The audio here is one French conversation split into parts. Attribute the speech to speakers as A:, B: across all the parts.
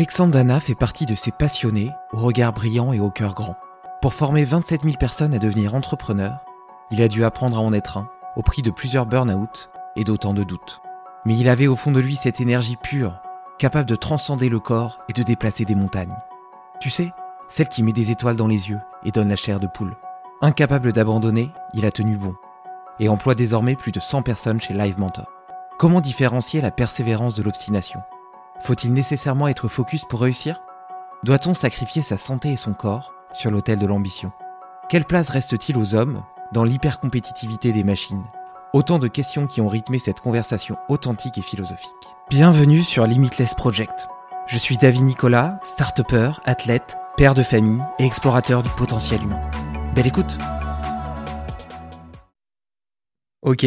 A: Alexandre Dana fait partie de ces passionnés au regard brillant et au cœur grand. Pour former 27 000 personnes à devenir entrepreneurs, il a dû apprendre à en être un, au prix de plusieurs burn-out et d'autant de doutes. Mais il avait au fond de lui cette énergie pure, capable de transcender le corps et de déplacer des montagnes. Tu sais, celle qui met des étoiles dans les yeux et donne la chair de poule. Incapable d'abandonner, il a tenu bon et emploie désormais plus de 100 personnes chez Live Mentor. Comment différencier la persévérance de l'obstination? Faut-il nécessairement être focus pour réussir? Doit-on sacrifier sa santé et son corps sur l'autel de l'ambition? Quelle place reste-t-il aux hommes dans l'hypercompétitivité des machines? Autant de questions qui ont rythmé cette conversation authentique et philosophique. Bienvenue sur Limitless Project. Je suis David Nicolas, start athlète, père de famille et explorateur du potentiel humain. Belle écoute Ok.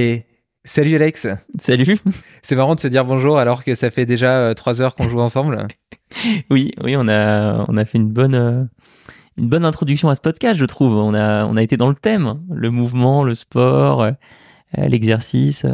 A: Salut Alex.
B: Salut.
A: C'est marrant de se dire bonjour alors que ça fait déjà 3 euh, heures qu'on joue ensemble.
B: oui, oui, on a, on a fait une bonne, euh, une bonne introduction à ce podcast, je trouve. On a, on a été dans le thème, le mouvement, le sport, euh, l'exercice.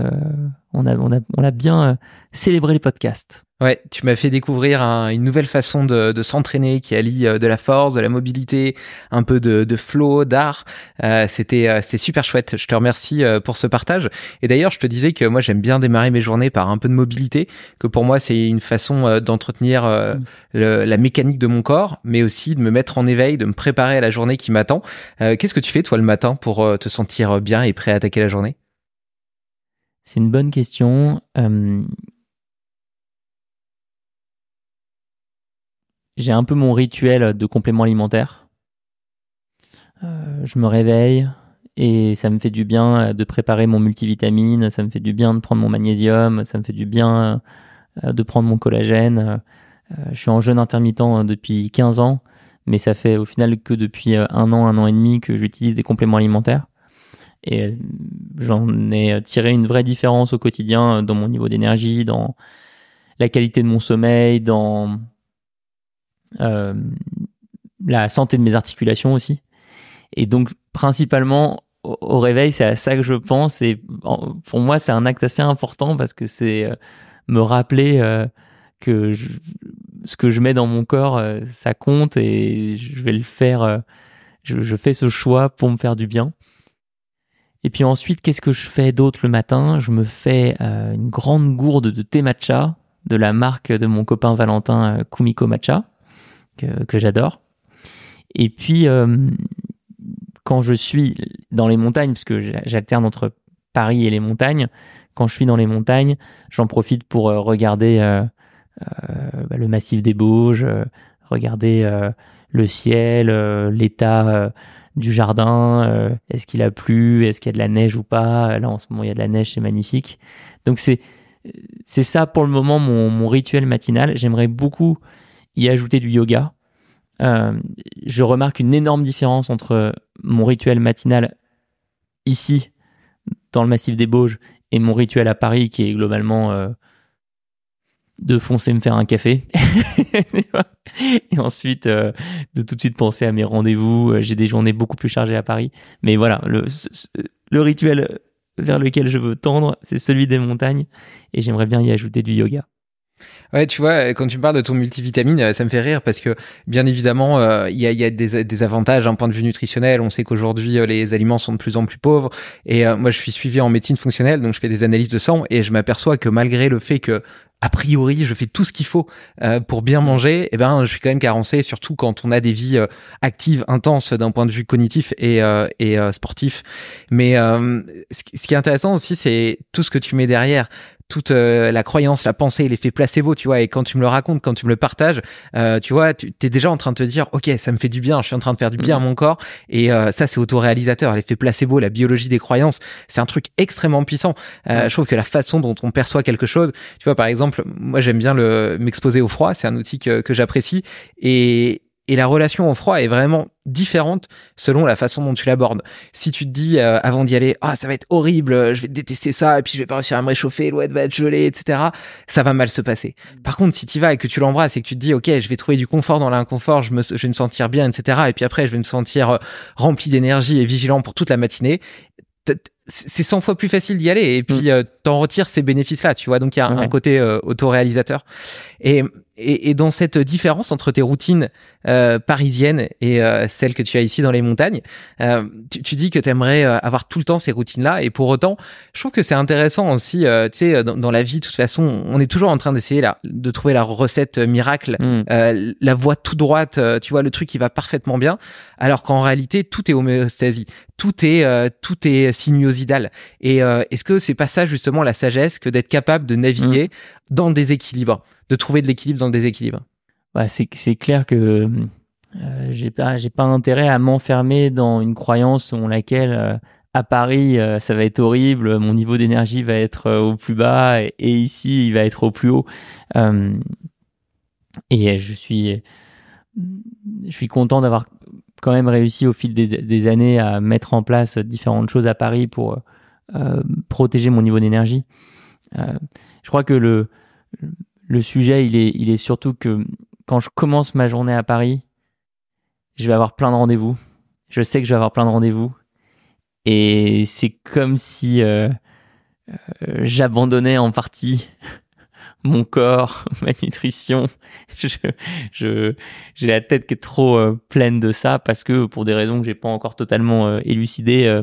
B: On a, on a, on a bien célébré les podcasts.
A: Ouais, tu m'as fait découvrir une nouvelle façon de, de s'entraîner qui allie euh, de la force, de la mobilité, un peu de, de flow, d'art. Euh, c'était euh, c'était super chouette. Je te remercie euh, pour ce partage. Et d'ailleurs, je te disais que moi j'aime bien démarrer mes journées par un peu de mobilité, que pour moi c'est une façon d'entretenir mm. la mécanique de mon corps, mais aussi de me mettre en éveil, de me préparer à la journée qui m'attend. Qu'est-ce que tu fais toi le matin pour te sentir bien et prêt à attaquer la journée?
B: C'est une bonne question j'ai un peu mon rituel de complément alimentaire. Euh, je me réveille et ça me fait du bien de préparer mon multivitamine, ça me fait du bien de prendre mon magnésium, ça me fait du bien euh, de prendre mon collagène. Euh, je suis en jeûne intermittent depuis 15 ans, mais ça fait au final que depuis un an, un an et demi que j'utilise des compléments alimentaires. Et j'en ai tiré une vraie différence au quotidien dans mon niveau d'énergie, dans la qualité de mon sommeil, dans euh, la santé de mes articulations aussi. Et donc, principalement, au, réveil, c'est à ça que je pense. Et pour moi, c'est un acte assez important parce que c'est euh, me rappeler euh, que ce que je mets dans mon corps, ça compte et je vais le faire. Je, fais ce choix pour me faire du bien. Et puis ensuite, qu'est-ce que je fais d'autre le matin? Je me fais une grande gourde de thé matcha de la marque de mon copain Valentin Kumiko Matcha que, j'adore. Et puis, euh, quand je suis dans les montagnes, parce que j'alterne entre Paris et les montagnes, quand je suis dans les montagnes, j'en profite pour euh, regarder euh, bah, le massif des Bauges, regarder le ciel, l'état du jardin, est-ce qu'il a plu, est-ce qu'il y a de la neige ou pas? Là, en ce moment, il y a de la neige, c'est magnifique. Donc, c'est c'est ça pour le moment mon, mon rituel matinal. J'aimerais beaucoup y ajouter du yoga. Euh, je remarque une énorme différence entre mon rituel matinal ici, dans le massif des Bauges, et mon rituel à Paris, qui est globalement euh, de foncer me faire un café. et ensuite, euh, de tout de suite penser à mes rendez-vous. J'ai des journées beaucoup plus chargées à Paris. Mais voilà, le, le rituel vers lequel je veux tendre, c'est celui des montagnes. Et j'aimerais bien y ajouter du yoga.
A: Ouais, tu vois, quand tu me parles de ton multivitamine, euh, ça me fait rire parce que, bien évidemment, euh, il y, a, des, avantages d'un point de vue nutritionnel. On sait qu'aujourd'hui, euh, les aliments sont de plus en plus pauvres. Et moi, je suis suivi en médecine fonctionnelle, donc je fais des analyses de sang et je m'aperçois que malgré le fait que a priori, je fais tout ce qu'il faut pour bien manger, eh ben, je suis quand même carencé, surtout quand on a des vies actives, intenses d'un point de vue cognitif et, et sportif. Mais ce qui est intéressant aussi, c'est tout ce que tu mets derrière toute euh, la croyance, la pensée, l'effet placebo, tu vois. Et quand tu me le racontes, quand tu me le partages, euh, tu vois, tu es déjà en train de te dire, ok, ça me fait du bien, je suis en train de faire du bien à mm. mon corps. Et euh, ça, c'est autoréalisateur. L'effet placebo, la biologie des croyances, c'est un truc extrêmement puissant. Je trouve que la façon dont on perçoit quelque chose, tu vois, par exemple, moi j'aime bien le m'exposer au froid, c'est un outil que, que j'apprécie. Et, et la relation au froid est vraiment différente selon la façon dont tu l'abordes. Si tu te dis euh, avant d'y aller, ah ça va être horrible, je vais détester ça, et puis je vais pas réussir à me réchauffer, l'ouette va être gelée, etc. Ça va mal se passer. Par contre, si tu vas et que tu l'embrasses et que tu te dis, ok, je vais trouver du confort dans l'inconfort, je, me, je vais me sentir bien, etc. Et puis après, je vais me sentir euh, rempli d'énergie et vigilant pour toute la matinée c'est 100 fois plus facile d'y aller et puis mm. euh, t'en retires ces bénéfices là tu vois donc il y a un, côté euh, autoréalisateur et, et, et dans cette différence entre tes routines euh, parisiennes et euh, celles que tu as ici dans les montagnes euh, tu, tu, dis que tu aimerais avoir tout le temps ces routines là et pour autant je trouve que c'est intéressant aussi tu sais dans, dans, la vie de toute façon on est toujours en train d'essayer là de trouver la recette miracle mm. la voie tout droite tu vois le truc qui va parfaitement bien alors qu'en réalité tout est homéostasie tout est tout est sinuosidal et est-ce que c'est pas ça justement la sagesse que d'être capable de naviguer mm. dans le déséquilibre de trouver de l'équilibre dans le déséquilibre
B: bah, c'est clair que euh, j'ai pas j'ai pas intérêt à m'enfermer dans une croyance selon laquelle euh, à Paris euh, ça va être horrible, mon niveau d'énergie va être euh, au plus bas et, ici il va être au plus haut. et je suis je suis content d'avoir quand même réussi au fil des, années à mettre en place différentes choses à Paris pour protéger mon niveau d'énergie. je crois que le sujet, il est, il est surtout que quand je commence ma journée à Paris, je vais avoir plein de rendez-vous. Je sais que je vais avoir plein de rendez-vous. Et c'est comme si euh, euh, j'abandonnais en partie mon corps, ma nutrition. Je, je, j'ai la tête qui est trop euh, pleine de ça parce que pour des raisons que j'ai pas encore totalement élucidées,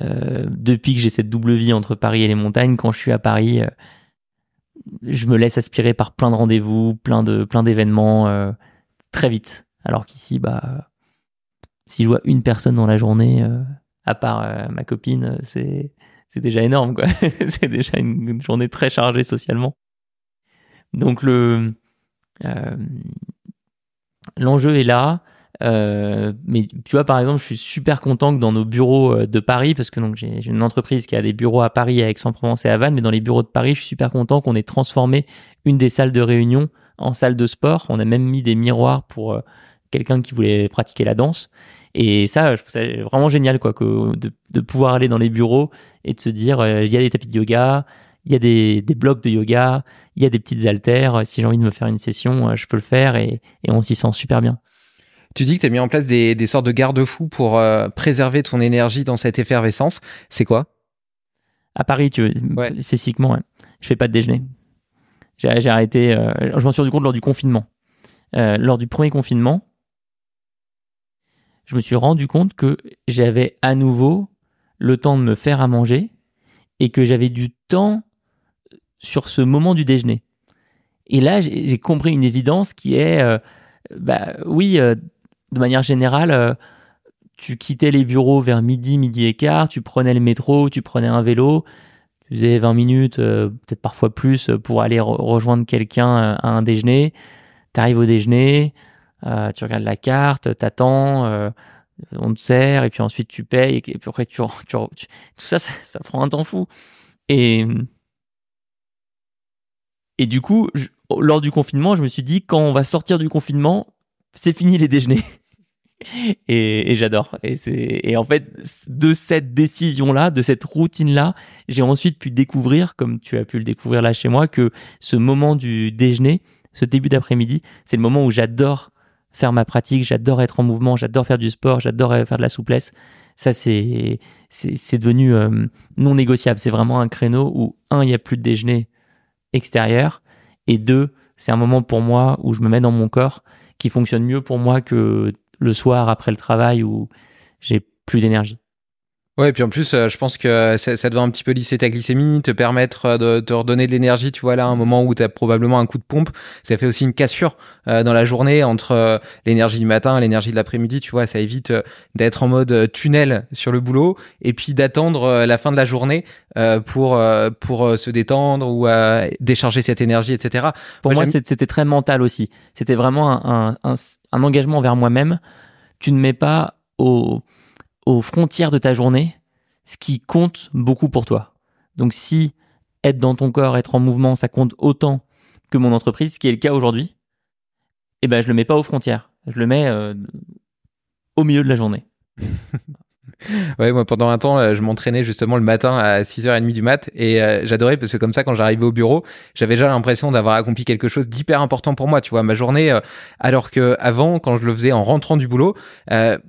B: depuis que j'ai cette double vie entre Paris et les montagnes, quand je suis à Paris, je me laisse aspirer par plein de rendez-vous, plein de plein d'événements euh, très vite. Alors qu'ici, bah, si je vois une personne dans la journée, euh, à part euh, ma copine, c'est c'est déjà énorme, quoi. c'est déjà une, journée très chargée socialement. Donc le l'enjeu est là. Euh, mais tu vois, par exemple, je suis super content que dans nos bureaux euh, de Paris, parce que donc j'ai une entreprise qui a des bureaux à Paris, à Aix-en-Provence et à Vannes, mais dans les bureaux de Paris, je suis super content qu'on ait transformé une des salles de réunion en salle de sport. On a même mis des miroirs pour euh, quelqu'un qui voulait pratiquer la danse. Et ça, je trouve ça vraiment génial, quoi, que de, pouvoir aller dans les bureaux et de se dire, il y a des tapis de yoga, il y a des, blocs de yoga, il y a des petites haltères. Si j'ai envie de me faire une session, je peux le faire et on s'y sent super bien.
A: Tu dis que tu as mis en place des, des sortes de garde-fous pour euh, préserver ton énergie dans cette effervescence. C'est quoi?
B: À Paris, tu veux, ouais. physiquement, je fais pas de déjeuner. J'ai arrêté, euh, je m'en suis rendu compte lors du confinement. Euh, lors du premier confinement, je me suis rendu compte que j'avais à nouveau le temps de me faire à manger et que j'avais du temps sur ce moment du déjeuner. Et là, j'ai compris une évidence qui est, euh, bah oui, euh, de manière générale, euh, tu quittais les bureaux vers midi, midi et quart, tu prenais le métro, tu prenais un vélo, tu faisais 20 minutes, euh, peut-être parfois plus, pour aller rejoindre quelqu'un à un déjeuner. Tu arrives au déjeuner, tu regardes la carte, t'attends, on te sert, et puis ensuite tu payes, et puis après tu, tout ça, ça, prend un temps fou. Et, et du coup, lors du confinement, je me suis dit, quand on va sortir du confinement, c'est fini les déjeuners. Et, j'adore. Et et en fait de cette décision là, de cette routine là, j'ai ensuite pu découvrir, comme tu as pu le découvrir là chez moi, que ce moment du déjeuner, ce début d'après-midi, c'est le moment où j'adore faire ma pratique, j'adore être en mouvement, j'adore faire du sport, j'adore faire de la souplesse. Ça c'est devenu euh, non négociable. C'est vraiment un créneau où un il y a plus de déjeuner extérieur et deux c'est un moment pour moi où je me mets dans mon corps qui fonctionne mieux pour moi que le soir après le travail où j'ai plus d'énergie.
A: Ouais, et puis en plus, euh, je pense que ça, ça doit un petit peu lisser ta glycémie, te permettre euh, de te redonner de l'énergie. Tu vois là, un moment où tu as probablement un coup de pompe, ça fait aussi une cassure euh, dans la journée entre l'énergie du matin et l'énergie de l'après-midi. Tu vois, ça évite d'être en mode tunnel sur le boulot et puis d'attendre la fin de la journée pour pour se détendre ou décharger cette énergie, etc.
B: Pour moi, c'était très mental aussi. C'était vraiment un, un, un engagement envers moi-même. Tu ne mets pas au aux frontières de ta journée ce qui compte beaucoup pour toi. Donc si être dans ton corps, être en mouvement, ça compte autant que mon entreprise, ce qui est le cas aujourd'hui, eh ben je le mets pas aux frontières. Je le mets euh, au milieu de la journée.
A: Ouais, moi pendant un temps, euh, je m'entraînais justement le matin à 6h30 du mat et euh, j'adorais parce que comme ça quand j'arrivais au bureau, j'avais déjà l'impression d'avoir accompli quelque chose d'hyper important pour moi, tu vois, ma journée euh, alors que avant quand je le faisais en rentrant du boulot,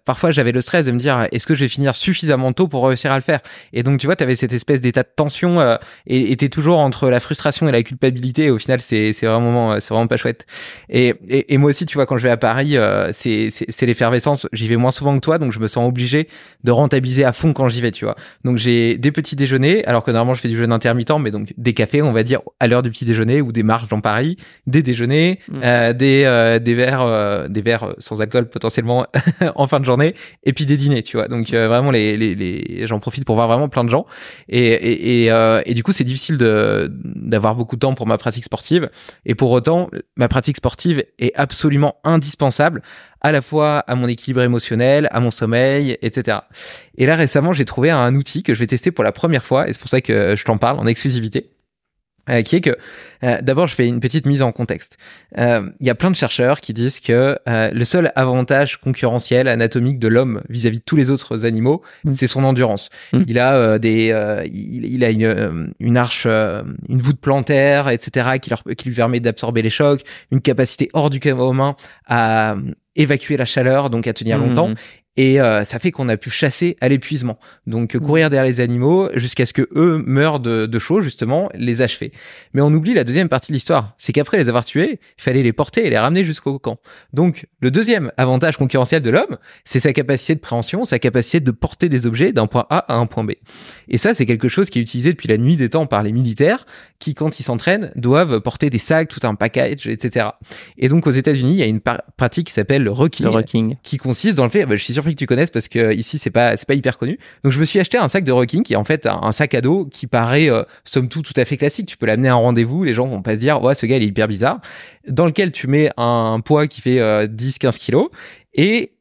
A: parfois j'avais le stress de me dire est-ce que je vais finir suffisamment tôt pour réussir à le faire? Et donc tu vois, tu avais cette espèce d'état de tension et était toujours entre la frustration et la culpabilité et au final c'est c'est vraiment c'est vraiment pas chouette. Et, et, et moi aussi, tu vois, quand je vais à Paris, c'est c'est l'effervescence, j'y vais moins souvent que toi donc je me sens obligé de rentabiliser à fond quand j'y vais, tu vois. Donc j'ai des petits déjeuners, alors que normalement je fais du jeûne intermittent, mais donc des cafés, on va dire à l'heure du petit déjeuner ou des marches dans Paris, des déjeuners, mm. euh, des euh, des verres euh, des verres sans alcool potentiellement en fin de journée, et puis des dîners, tu vois. Donc vraiment les les, les j'en profite pour voir vraiment plein de gens et et et, et du coup c'est difficile de d'avoir beaucoup de temps pour ma pratique sportive et pour autant ma pratique sportive est absolument indispensable à la fois à mon équilibre émotionnel, à mon sommeil, etc. Et là récemment, j'ai trouvé un outil que je vais tester pour la première fois, et c'est pour ça que je t'en parle en exclusivité. Euh, qui est que euh, d'abord je fais une petite mise en contexte. Euh, il y a plein de chercheurs qui disent que le seul avantage concurrentiel anatomique de l'homme vis-à-vis de tous les autres animaux, mm. c'est son endurance. Mm. Il a des, il, il, a une, une arche, une voûte plantaire, etc., qui, leur, qui lui permet d'absorber les chocs, une capacité hors du commun à évacuer la chaleur, donc à tenir longtemps. Et euh, ça fait qu'on a pu chasser à l'épuisement. Donc mmh. courir derrière les animaux jusqu'à ce que eux meurent de, de chaud, justement, les achever. Mais on oublie la deuxième partie de l'histoire. C'est qu'après les avoir tués, il fallait les porter et les ramener jusqu'au camp. Donc le deuxième avantage concurrentiel de l'homme, c'est sa capacité de préhension, sa capacité de porter des objets d'un point A à un point B. Et ça, c'est quelque chose qui est utilisé depuis la nuit des temps par les militaires qui, quand ils s'entraînent, doivent porter des sacs, tout un package, etc. Et donc aux États-Unis, il y a une pratique qui s'appelle le rocking, qui consiste dans le fait, bah, je suis sûr que tu connaisses parce que ici c'est pas c'est pas hyper connu. Donc je me suis acheté un sac de rocking qui est en fait un, sac à dos qui paraît euh, somme toute tout à fait classique. Tu peux l'amener à un rendez-vous, les gens vont pas se dire ouais ce gars il est hyper bizarre. Dans lequel tu mets un poids qui fait 10-15 euh, kilos et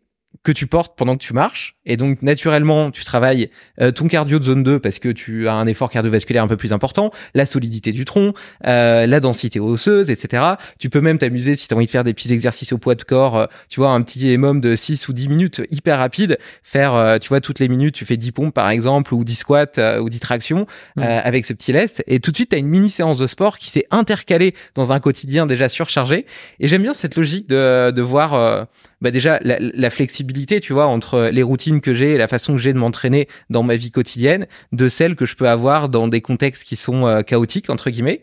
A: que tu portes pendant que tu marches. Et donc, naturellement, tu travailles euh, ton cardio de zone 2 parce que tu as un effort cardiovasculaire un peu plus important, la solidité du tronc, euh, la densité osseuse, etc. Tu peux même t'amuser si tu as envie de faire des petits exercices au poids de corps, euh, tu vois, un petit émum de 6 ou 10 minutes hyper rapide, faire, tu vois, toutes les minutes, tu fais 10 pompes par exemple, ou 10 squats, ou 10 tractions mmh. avec ce petit lest. Et tout de suite, tu as une mini séance de sport qui s'est intercalée dans un quotidien déjà surchargé. Et j'aime bien cette logique de, de voir bah déjà la, la, flexibilité, tu vois, entre les routines que j'ai et la façon que j'ai de m'entraîner dans ma vie quotidienne, de celles que je peux avoir dans des contextes qui sont euh, chaotiques entre guillemets.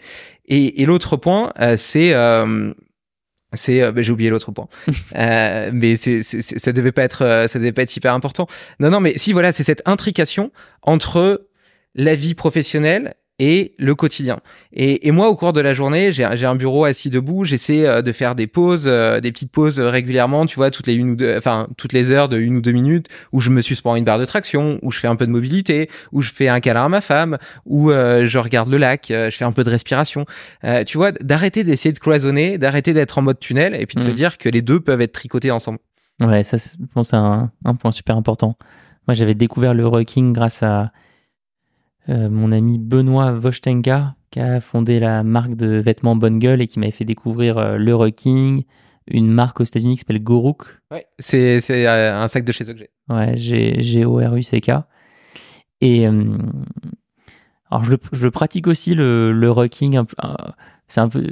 A: Et, et l'autre point, euh, c'est euh, c'est bah, j'ai oublié l'autre point euh, mais c'est, ça devait pas être ça devait pas être hyper important non non mais si voilà c'est cette intrication entre la vie professionnelle et le quotidien. Et, et, moi, au cours de la journée, j'ai un bureau assis debout. J'essaie euh, de faire des pauses, euh, des petites pauses régulièrement, tu vois, toutes les une ou deux, enfin toutes les heures de une ou deux minutes, où je me suspends une barre de traction, où je fais un peu de mobilité, où je fais un câlin à ma femme, où euh, je regarde le lac, je fais un peu de respiration. tu vois, d'arrêter d'essayer de cloisonner, d'arrêter d'être en mode tunnel, et puis de se mmh. dire que les deux peuvent être tricotés ensemble.
B: Ouais, ça, je pense, c'est un, un point super important. Moi, j'avais découvert le rocking grâce à euh, mon ami Benoît Vostenka, qui a fondé la marque de vêtements Bonne Gueule et qui m'avait fait découvrir euh, le Rocking, une marque aux États-Unis qui s'appelle Gorouk.
A: Ouais, c'est, c'est euh, un sac de chez eux que j'ai.
B: Ouais, G-O-R-U-C-K. Et alors je le, je le, pratique aussi le, le rocking. c'est un peu,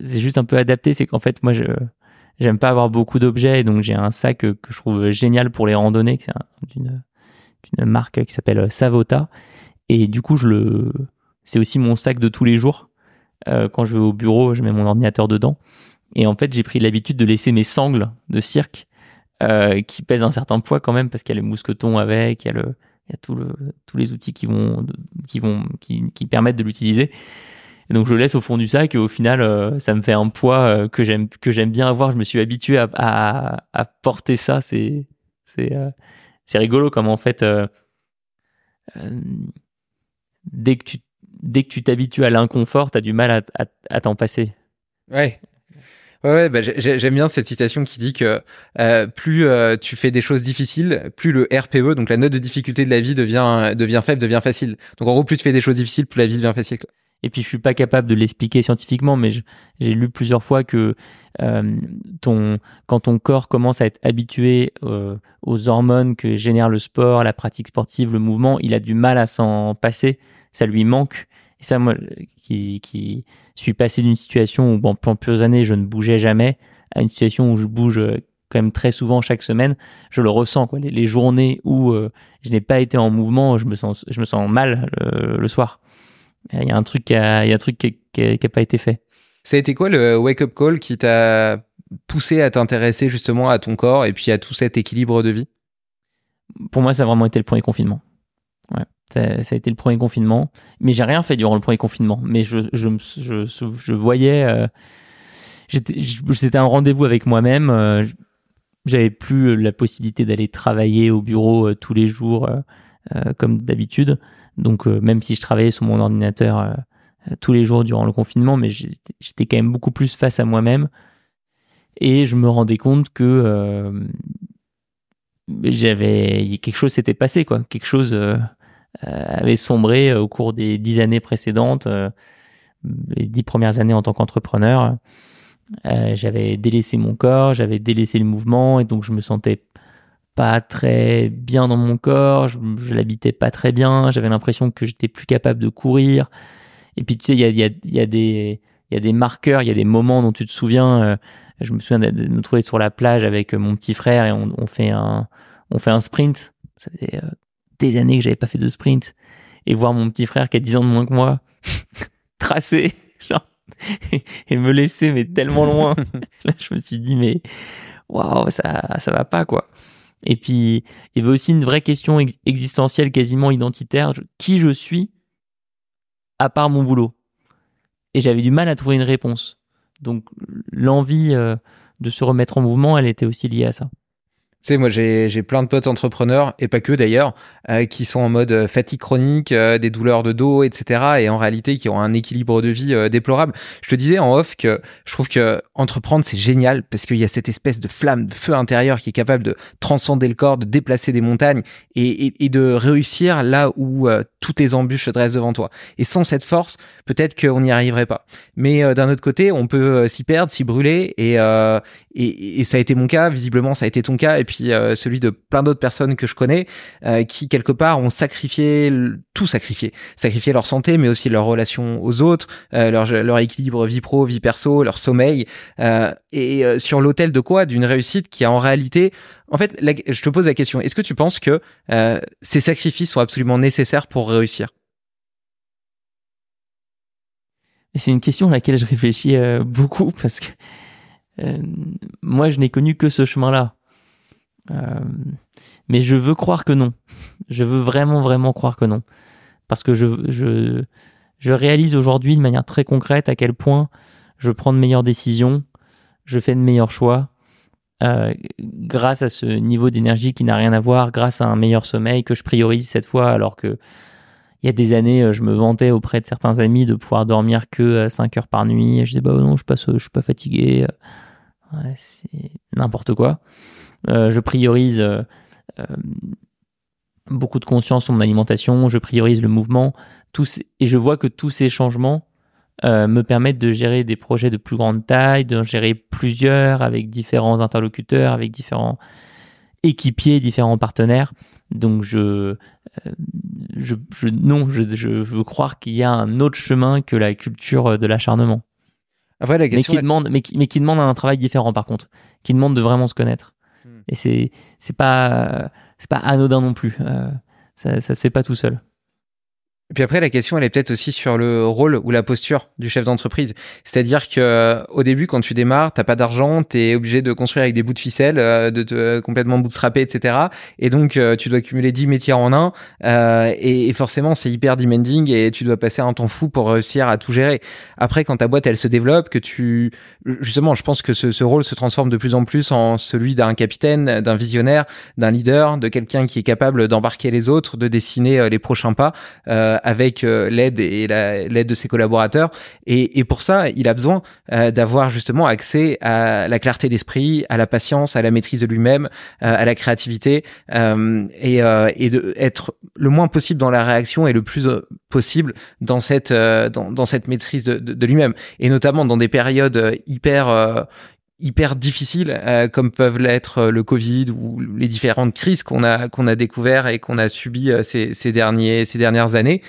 B: c'est juste un peu adapté. C'est qu'en fait, moi, je j'aime pas avoir beaucoup d'objets, donc j'ai un sac que, je trouve génial pour les randonnées, c'est d'une, d'une marque qui s'appelle Savota et du coup, je le, c'est aussi mon sac de tous les jours. Euh, quand je vais au bureau, je mets mon ordinateur dedans. Et en fait, j'ai pris l'habitude de laisser mes sangles de cirque, euh, qui pèsent un certain poids quand même, parce qu'il y a les mousquetons avec, il y a le, il y a tout le, tous les outils qui vont, qui vont, qui, qui permettent de l'utiliser. Donc je le laisse au fond du sac et au final, euh, ça me fait un poids euh, que j'aime, que j'aime bien avoir. Je me suis habitué à, à, à porter ça. C'est, c'est, euh, c'est rigolo comme en fait dès que tu dès que tu t'habitues à l'inconfort, tu as du mal à, à, t'en passer.
A: Ouais. Ouais, bah, j'aime bien cette citation qui dit que euh, plus euh, tu fais des choses difficiles, plus le RPE, donc la note de difficulté de la vie devient devient faible, devient facile. Donc en gros, plus tu fais des choses difficiles, plus la vie devient facile.
B: Et puis je suis pas capable de l'expliquer scientifiquement, mais j'ai lu plusieurs fois que euh, quand ton corps commence à être habitué euh, aux hormones que génère le sport, la pratique sportive, le mouvement, il a du mal à s'en passer, ça lui manque. Et ça, moi, qui, qui suis passé d'une situation où bon, pendant plusieurs années je ne bougeais jamais à une situation où je bouge euh, quand même très souvent chaque semaine, je le ressens. Quoi. Les, journées où je n'ai pas été en mouvement, je me sens mal le soir. Il y a un truc qui a, il y a un truc qui n'a pas été fait.
A: Ça a été quoi le wake-up call qui t'a poussé à t'intéresser justement à ton corps et puis à tout cet équilibre de vie?
B: Pour moi, ça a vraiment été le premier confinement. Ouais, ça, ça a été le premier confinement. Mais j'ai rien fait durant le premier confinement. Mais je, je, je, je voyais. Euh, C'était un rendez-vous avec moi-même. Euh, J'avais plus la possibilité d'aller travailler au bureau euh, tous les jours euh, euh comme d'habitude. Donc euh, même si je travaillais sur mon ordinateur euh, euh, tous les jours durant le confinement, mais j'étais quand même beaucoup plus face à moi-même. Et je me rendais compte que j'avais quelque chose s'était passé quoi, quelque chose avait sombré au cours des dix années précédentes, les dix premières années en tant qu'entrepreneur. j'avais délaissé mon corps, j'avais délaissé le mouvement et donc je me sentais pas très bien dans mon corps, je, je l'habitais pas très bien, j'avais l'impression que j'étais plus capable de courir. Et puis tu sais, il y a, y, a, y a des il y a des marqueurs, il y a des moments dont tu te souviens. Euh, je me souviens de nous trouver sur la plage avec mon petit frère et on, on fait un on fait un sprint. Ça faisait euh, des années que j'avais pas fait de sprint et voir mon petit frère qui a 10 ans de moins que moi tracer genre, et, me laisser mais tellement loin. Là, je me suis dit mais waouh, ça ça va pas quoi. Et puis, il y avait aussi une vraie question existentielle, quasiment identitaire. Qui je suis à part mon boulot? Et j'avais du mal à trouver une réponse. Donc, l'envie euh, de se remettre en mouvement, elle était aussi liée à ça.
A: Tu sais, moi, j'ai plein de potes entrepreneurs, et pas que d'ailleurs, euh, qui sont en mode euh, fatigue chronique, euh, des douleurs de dos, etc. Et en réalité, qui ont un équilibre de vie déplorable. Je te disais en off que je trouve que entreprendre, c'est génial parce qu'il y a cette espèce de flamme, de feu intérieur qui est capable de transcender le corps, de déplacer des montagnes et, et, et de réussir là où toutes les embûches se dressent devant toi. Et sans cette force, peut-être qu'on n'y arriverait pas. Mais d'un autre côté, on peut s'y perdre, s'y brûler, et, et, et, ça a été mon cas, visiblement, ça a été ton cas. Et puis puis euh, celui de plein d'autres personnes que je connais euh, qui quelque part ont sacrifié tout sacrifié, sacrifié leur santé, mais aussi leur relation aux autres, euh, leur, leur équilibre vie pro, vie perso, leur sommeil, et sur l'autel de quoi? D'une réussite qui a en réalité en fait, je te pose la question, est-ce que tu penses que ces sacrifices sont absolument nécessaires pour réussir?
B: C'est une question à laquelle je réfléchis beaucoup parce que moi, je n'ai connu que ce chemin-là. Euh, mais je veux croire que non. Je veux vraiment, vraiment croire que non. Parce que je, je, je réalise aujourd'hui de manière très concrète à quel point je prends de meilleures décisions, je fais de meilleurs choix, euh, grâce à ce niveau d'énergie qui n'a rien à voir, grâce à un meilleur sommeil que je priorise cette fois, alors que il y a des années, euh, je me vantais auprès de certains amis de pouvoir dormir que 5 heures par nuit. Je disais, bah non, je, passe, je suis pas fatigué. C'est n'importe quoi. Euh, je priorise euh, euh, beaucoup de conscience sur mon alimentation, je priorise le mouvement, tous, et je vois que tous ces changements me permettent de gérer des projets de plus grande taille, de gérer plusieurs avec différents interlocuteurs, avec différents équipiers, différents partenaires. Donc je, je, je non, je, je, veux croire qu'il y a un autre chemin que la culture de l'acharnement.
A: Après, la question
B: mais qui demande, mais qui, mais qui demande un travail différent par contre, qui demande de vraiment se connaître. Et c'est c'est pas c'est pas anodin non plus. Euh, ça ça se fait pas tout seul.
A: Puis après, la question, elle est peut-être aussi sur le rôle ou la posture du chef d'entreprise. C'est-à-dire que euh, au début, quand tu démarres, t'as pas d'argent, t'es obligé de construire avec des bouts de ficelle, euh, de te euh, complètement bootstrapper, etc. Et donc, tu dois cumuler 10 métiers en un. Et, et, forcément, c'est hyper demanding et tu dois passer un temps fou pour réussir à tout gérer. Après, quand ta boîte, elle se développe, que tu... Justement, je pense que ce, ce rôle se transforme de plus en plus en celui d'un capitaine, d'un visionnaire, d'un leader, de quelqu'un qui est capable d'embarquer les autres, de dessiner les prochains pas. Euh, avec l'aide et l'aide de ses collaborateurs. Et, pour ça, il a besoin d'avoir justement accès à la clarté d'esprit, à la patience, à la maîtrise de lui-même, à la créativité et, et de être le moins possible dans la réaction et le plus possible dans cette dans, cette maîtrise de lui-même. Et notamment dans des périodes hyper hyper difficiles euh, comme peuvent l'être euh, le Covid ou les différentes crises qu'on a qu'on a découvert et qu'on a subi euh, ces, ces derniers ces dernières années.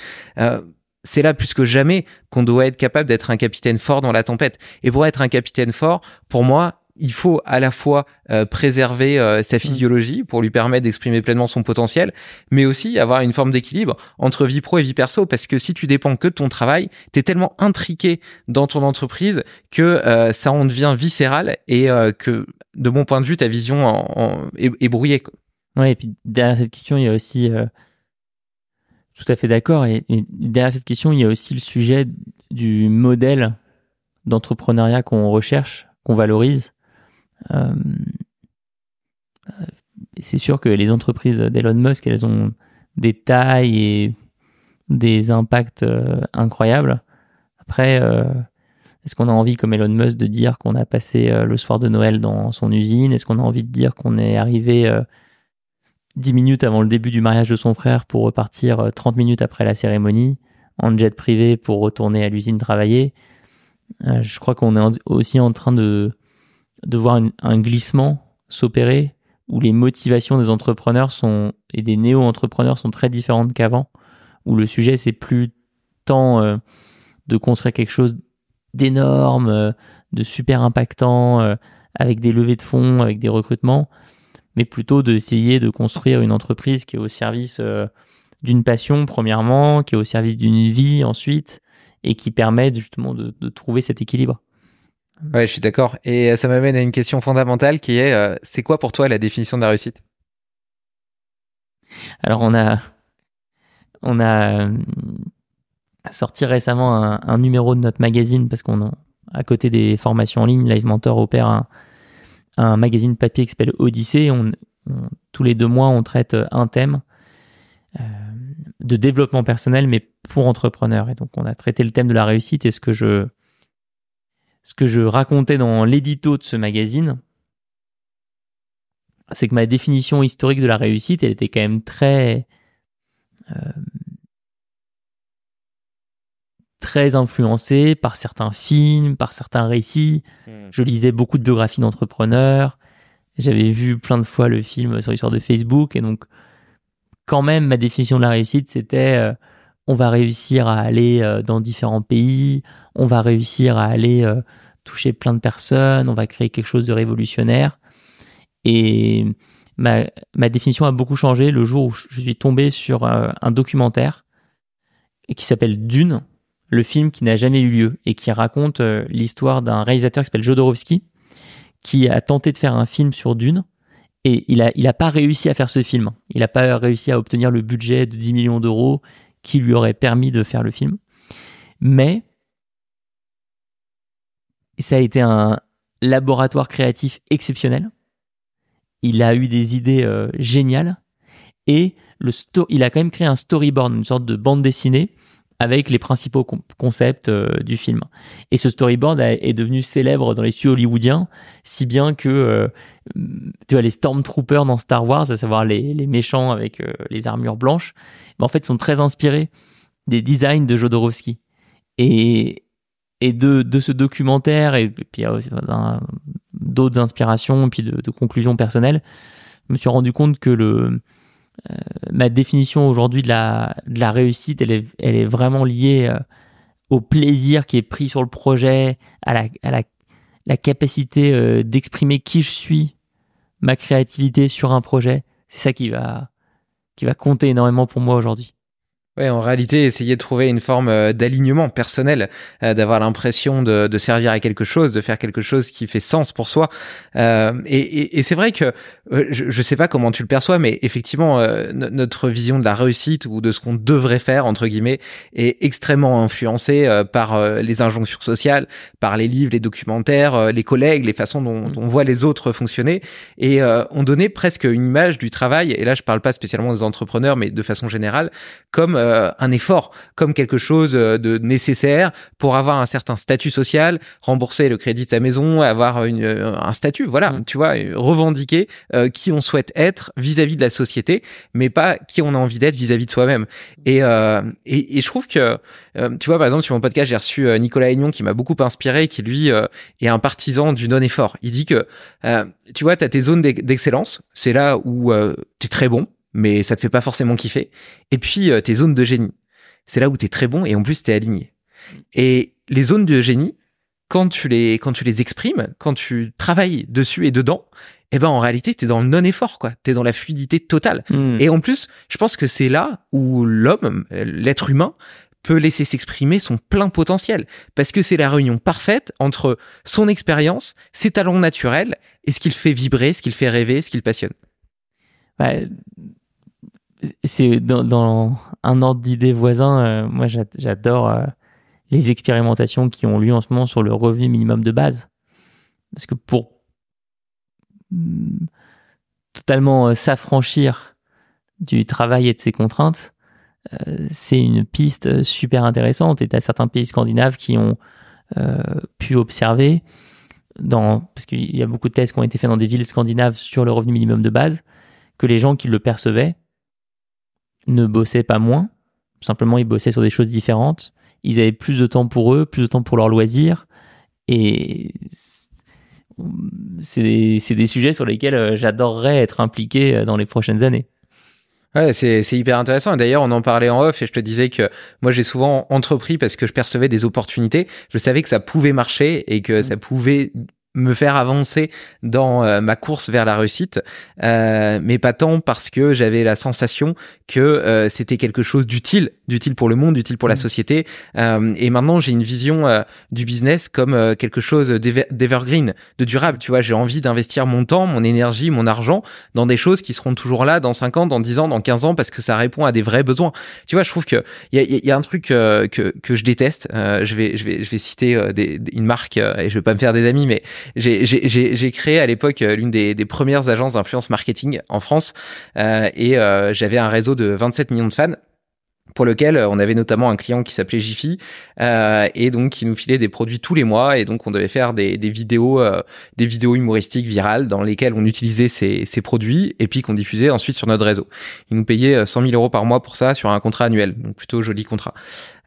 A: C'est là plus que jamais qu'on doit être capable d'être un capitaine fort dans la tempête. Et pour être un capitaine fort pour moi il faut à la fois euh, préserver euh, sa mmh. physiologie pour lui permettre d'exprimer pleinement son potentiel, mais aussi avoir une forme d'équilibre entre vie pro et vie perso, parce que si tu dépends que de ton travail, tu es tellement intriqué dans ton entreprise que euh, ça en devient viscéral et que, de mon point de vue, ta vision en, est, brouillée.
B: Ouais, et puis derrière cette question, il y a aussi... Tout à fait d'accord. et derrière cette question, il y a aussi le sujet du modèle d'entrepreneuriat qu'on recherche, qu'on valorise euh, c'est sûr que les entreprises d'Elon Musk, elles ont des tailles et des impacts euh, incroyables. Après, euh, est-ce qu'on a envie, comme Elon Musk, de dire qu'on a passé le soir de Noël dans son usine? Est-ce qu'on a envie de dire qu'on est arrivé 10 minutes avant le début du mariage de son frère pour repartir 30 minutes après la cérémonie en jet privé pour retourner à l'usine travailler? Je crois qu'on est aussi en train de de voir un glissement s'opérer où les motivations des entrepreneurs sont et des néo-entrepreneurs sont très différentes qu'avant, où le sujet c'est plus tant euh, de construire quelque chose d'énorme, euh, de super impactant, euh, avec des levées de fonds, avec des recrutements, mais plutôt d'essayer de construire une entreprise qui est au service d'une passion premièrement, qui est au service d'une vie ensuite, et qui permet justement de trouver cet équilibre.
A: Ouais, je suis d'accord. Et euh, ça m'amène à une question fondamentale qui est, euh, c'est quoi pour toi la définition de la réussite?
B: Alors on a, on a euh, sorti récemment un, numéro de notre magazine parce qu'on, à côté des formations en ligne, Live Mentor opère un, un magazine papier qui s'appelle Odyssée. On, tous les deux mois, on traite un thème de développement personnel, mais pour entrepreneurs. Et donc on a traité le thème de la réussite et ce que je ce que je racontais dans l'édito de ce magazine, c'est que ma définition historique de la réussite, elle était quand même très euh, très influencée par certains films, par certains récits. Hmm. Je lisais beaucoup de biographies d'entrepreneurs. J'avais vu plein de fois le film sur l'histoire de Facebook et donc quand même ma définition de la réussite, c'était euh, on va réussir à aller euh, dans différents pays, on va réussir à aller euh, toucher plein de personnes, on va créer quelque chose de révolutionnaire. Et ma, définition a beaucoup changé le jour où je suis tombé sur euh, un documentaire qui s'appelle Dune, le film qui n'a jamais eu lieu et qui raconte l'histoire d'un réalisateur qui s'appelle Jodorowsky, qui a tenté de faire un film sur Dune. Et il a, il a pas réussi à faire ce film. Il n'a pas réussi à obtenir le budget de 10 millions d'euros qui lui aurait permis de faire le film. Mais ça a été un laboratoire créatif exceptionnel. Il a eu des idées euh, géniales et il a quand même créé un storyboard, une sorte de bande dessinée avec les principaux concepts euh, du film. Et ce storyboard est devenu célèbre dans les studios hollywoodiens, si bien que euh, tu vois les Stormtroopers dans Star Wars, à savoir les, méchants avec les armures blanches, en fait sont très inspirés des designs de Jodorowsky. Et, de, ce documentaire, et puis d'autres inspirations, et puis de, conclusions personnelles, je me suis rendu compte que le, euh, ma définition aujourd'hui de la, de la réussite, elle est, elle est vraiment liée euh, au plaisir qui est pris sur le projet, à la, à la, la capacité euh, d'exprimer qui je suis, ma créativité sur un projet. C'est ça qui va, qui va compter énormément pour moi aujourd'hui.
A: Ouais, en réalité, essayer de trouver une forme euh, d'alignement personnel, euh, d'avoir l'impression de, de, servir à quelque chose, de faire quelque chose qui fait sens pour soi. Euh, et, et, et c'est vrai que je, je sais pas comment tu le perçois, mais effectivement, notre vision de la réussite ou de ce qu'on devrait faire entre guillemets est extrêmement influencée par les injonctions sociales, par les livres, les documentaires, les collègues, les façons dont, dont on voit les autres fonctionner, et on donnait presque une image du travail. Et là, je parle pas spécialement des entrepreneurs, mais de façon générale, comme euh, un effort, comme quelque chose de nécessaire pour avoir un certain statut social, rembourser le crédit de sa maison, avoir une, un statut, voilà, mm. tu vois, revendiquer qui on souhaite être vis-à-vis de la société, mais pas qui on a envie d'être vis-à-vis de soi-même. Et, et, et, je trouve que, tu vois, par exemple, sur mon podcast, j'ai reçu Nicolas Aignon qui m'a beaucoup inspiré, qui lui est un partisan du non-effort. Il dit que, tu vois, tu as tes zones d'excellence, c'est là où tu es très bon, mais ça te fait pas forcément kiffer. Et puis euh, tes zones de génie, c'est là où tu es très bon et en plus tu es aligné. Et les zones de génie, quand tu les quand tu les exprimes, quand tu travailles dessus et dedans, eh ben en réalité tu es dans le non effort quoi, tu es dans la fluidité totale. Hmm. Et en plus, je pense que c'est là où l'homme, l'être humain peut laisser s'exprimer son plein potentiel parce que c'est la réunion parfaite entre son expérience, ses talents naturels et ce qu'il fait vibrer, ce qu'il fait rêver, ce qu'il passionne.
B: Bah, c'est dans, un ordre d'idée voisin. Euh, moi, j'adore euh, les expérimentations qui ont lieu en ce moment sur le revenu minimum de base, parce que pour mm, totalement euh, s'affranchir du travail et de ses contraintes, c'est une piste super intéressante. Et tu as certains pays scandinaves qui ont pu observer, parce qu'il y a beaucoup de tests qui ont été faits dans des villes scandinaves sur le revenu minimum de base, que les gens qui le percevaient ne bossaient pas moins, simplement ils bossaient sur des choses différentes, ils avaient plus de temps pour eux, plus de temps pour leurs loisirs, et c'est des, des, sujets sur lesquels euh, j'adorerais être impliqué euh, dans les prochaines années.
A: Ouais, c'est, c'est hyper intéressant. d'ailleurs, on en parlait en off et je te disais que moi, j'ai souvent entrepris parce que je percevais des opportunités. Je savais que ça pouvait marcher et que mmh. ça pouvait me faire avancer dans euh, ma course vers la réussite, euh, mais pas tant parce que j'avais la sensation que euh, c'était quelque chose d'utile, d'utile pour le monde, d'utile pour la mmh. société. et maintenant, j'ai une vision du business comme quelque chose d'evergreen, de durable. Tu vois, j'ai envie d'investir mon temps, mon énergie, mon argent dans des choses qui seront toujours là dans 5 ans, dans 10 ans, dans 15 ans, parce que ça répond à des vrais besoins. Tu vois, je trouve que il y a, y a, un truc que, que je déteste. je vais je vais je vais citer des, une marque et je vais pas me faire des amis, mais j'ai créé à l'époque euh, l'une des, des, premières agences d'influence marketing en France euh, et euh, j'avais un réseau de 27 millions de fans pour lequel on avait notamment un client qui s'appelait Jiffy euh, et donc qui nous filait des produits tous les mois et donc on devait faire des, des vidéos euh, des vidéos humoristiques virales dans lesquelles on utilisait ces, ces produits et puis qu'on diffusait ensuite sur notre réseau. Ils nous payaient 100 000 euros par mois pour ça sur un contrat annuel, donc plutôt joli contrat.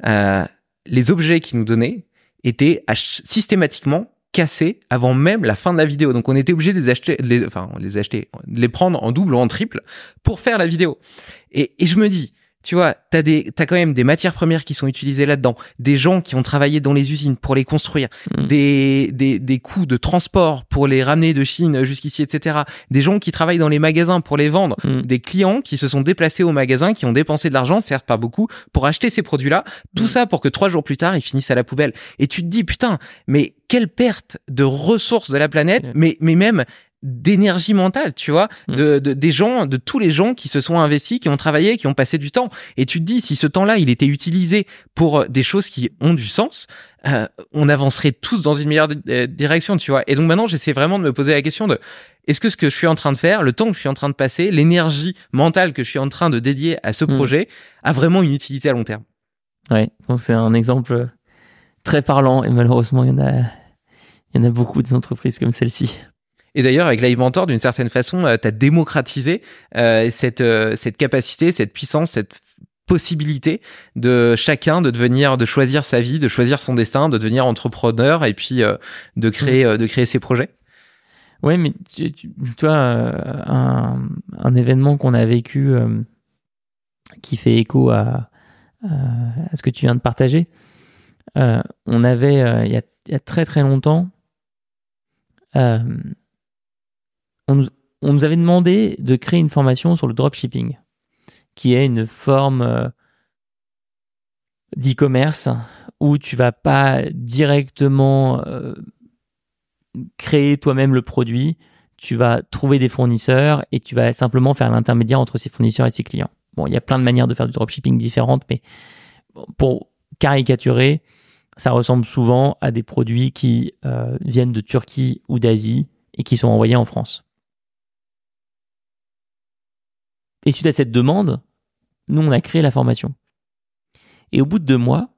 A: Euh, les objets qu'ils nous donnaient étaient systématiquement cassés avant même la fin de la vidéo. Donc on était obligé de les acheter, de les, les acheter, de les prendre en double ou en triple pour faire la vidéo. Et, et je me dis, tu vois, t'as des, t'as quand même des matières premières qui sont utilisées là-dedans, des gens qui ont travaillé dans les usines pour les construire, mm. des, des, des coûts de transport pour les ramener de Chine jusqu'ici, etc. Des gens qui travaillent dans les magasins pour les vendre, mm. des clients qui se sont déplacés au magasin, qui ont dépensé de l'argent, certes pas beaucoup, pour acheter ces produits-là. Tout mm. ça pour que trois jours plus tard, ils finissent à la poubelle. Et tu te dis, putain, mais quelle perte de ressources de la planète, mais, mais même d'énergie mentale, tu vois, mm. de, de, des gens, de tous les gens qui se sont investis, qui ont travaillé, qui ont passé du temps. Et tu te dis, si ce temps-là, il était utilisé pour des choses qui ont du sens, euh, on avancerait tous dans une meilleure euh, direction, tu vois. Et donc maintenant, j'essaie vraiment de me poser la question de est-ce que ce que je suis en train de faire, le temps que je suis en train de passer, l'énergie mentale que je suis en train de dédier à ce mm. projet, a vraiment une utilité à long terme?
B: Ouais, donc c'est un exemple très parlant et malheureusement, il y en a, il y en a beaucoup des entreprises comme celle-ci.
A: Et d'ailleurs, avec Live Mentor, d'une certaine façon, euh, tu as démocratisé euh, cette, euh, cette capacité, cette puissance, cette possibilité de chacun de devenir, de choisir sa vie, de choisir son destin, de devenir entrepreneur et puis de créer, mm. de créer ses projets.
B: Oui, mais tu, tu, vois, un, un, événement qu'on a vécu qui fait écho à, à, ce que tu viens de partager. on avait, il, y a, il, y a, très très longtemps, on nous, avait demandé de créer une formation sur le dropshipping, qui est une forme euh, d'e-commerce où tu vas pas directement euh, créer toi-même le produit, tu vas trouver des fournisseurs et tu vas simplement faire l'intermédiaire entre ces fournisseurs et ces clients. Bon, il y a plein de manières de faire du dropshipping différentes, mais pour caricaturer, ça ressemble souvent à des produits qui euh, viennent de Turquie ou d'Asie et qui sont envoyés en France. Et suite à cette demande, nous, on a créé la formation. Et au bout de deux mois,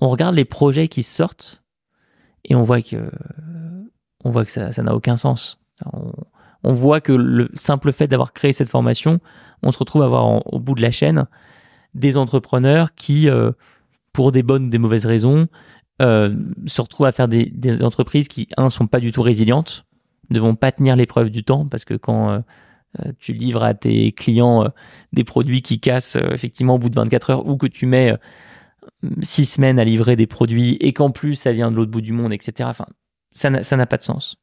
B: on regarde les projets qui sortent et on voit que, on voit que ça, n'a aucun sens. On, voit que le simple fait d'avoir créé cette formation, on se retrouve à avoir au bout de la chaîne des entrepreneurs qui, euh, pour des bonnes ou des mauvaises raisons, euh, se retrouvent à faire des, entreprises qui, un, sont pas du tout résilientes, ne vont pas tenir l'épreuve du temps, parce que quand euh, tu livres à tes clients des produits qui cassent effectivement au bout de 24 heures, ou que tu mets six semaines à livrer des produits et qu'en plus ça vient de l'autre bout du monde, etc. Enfin, ça n'a pas de sens.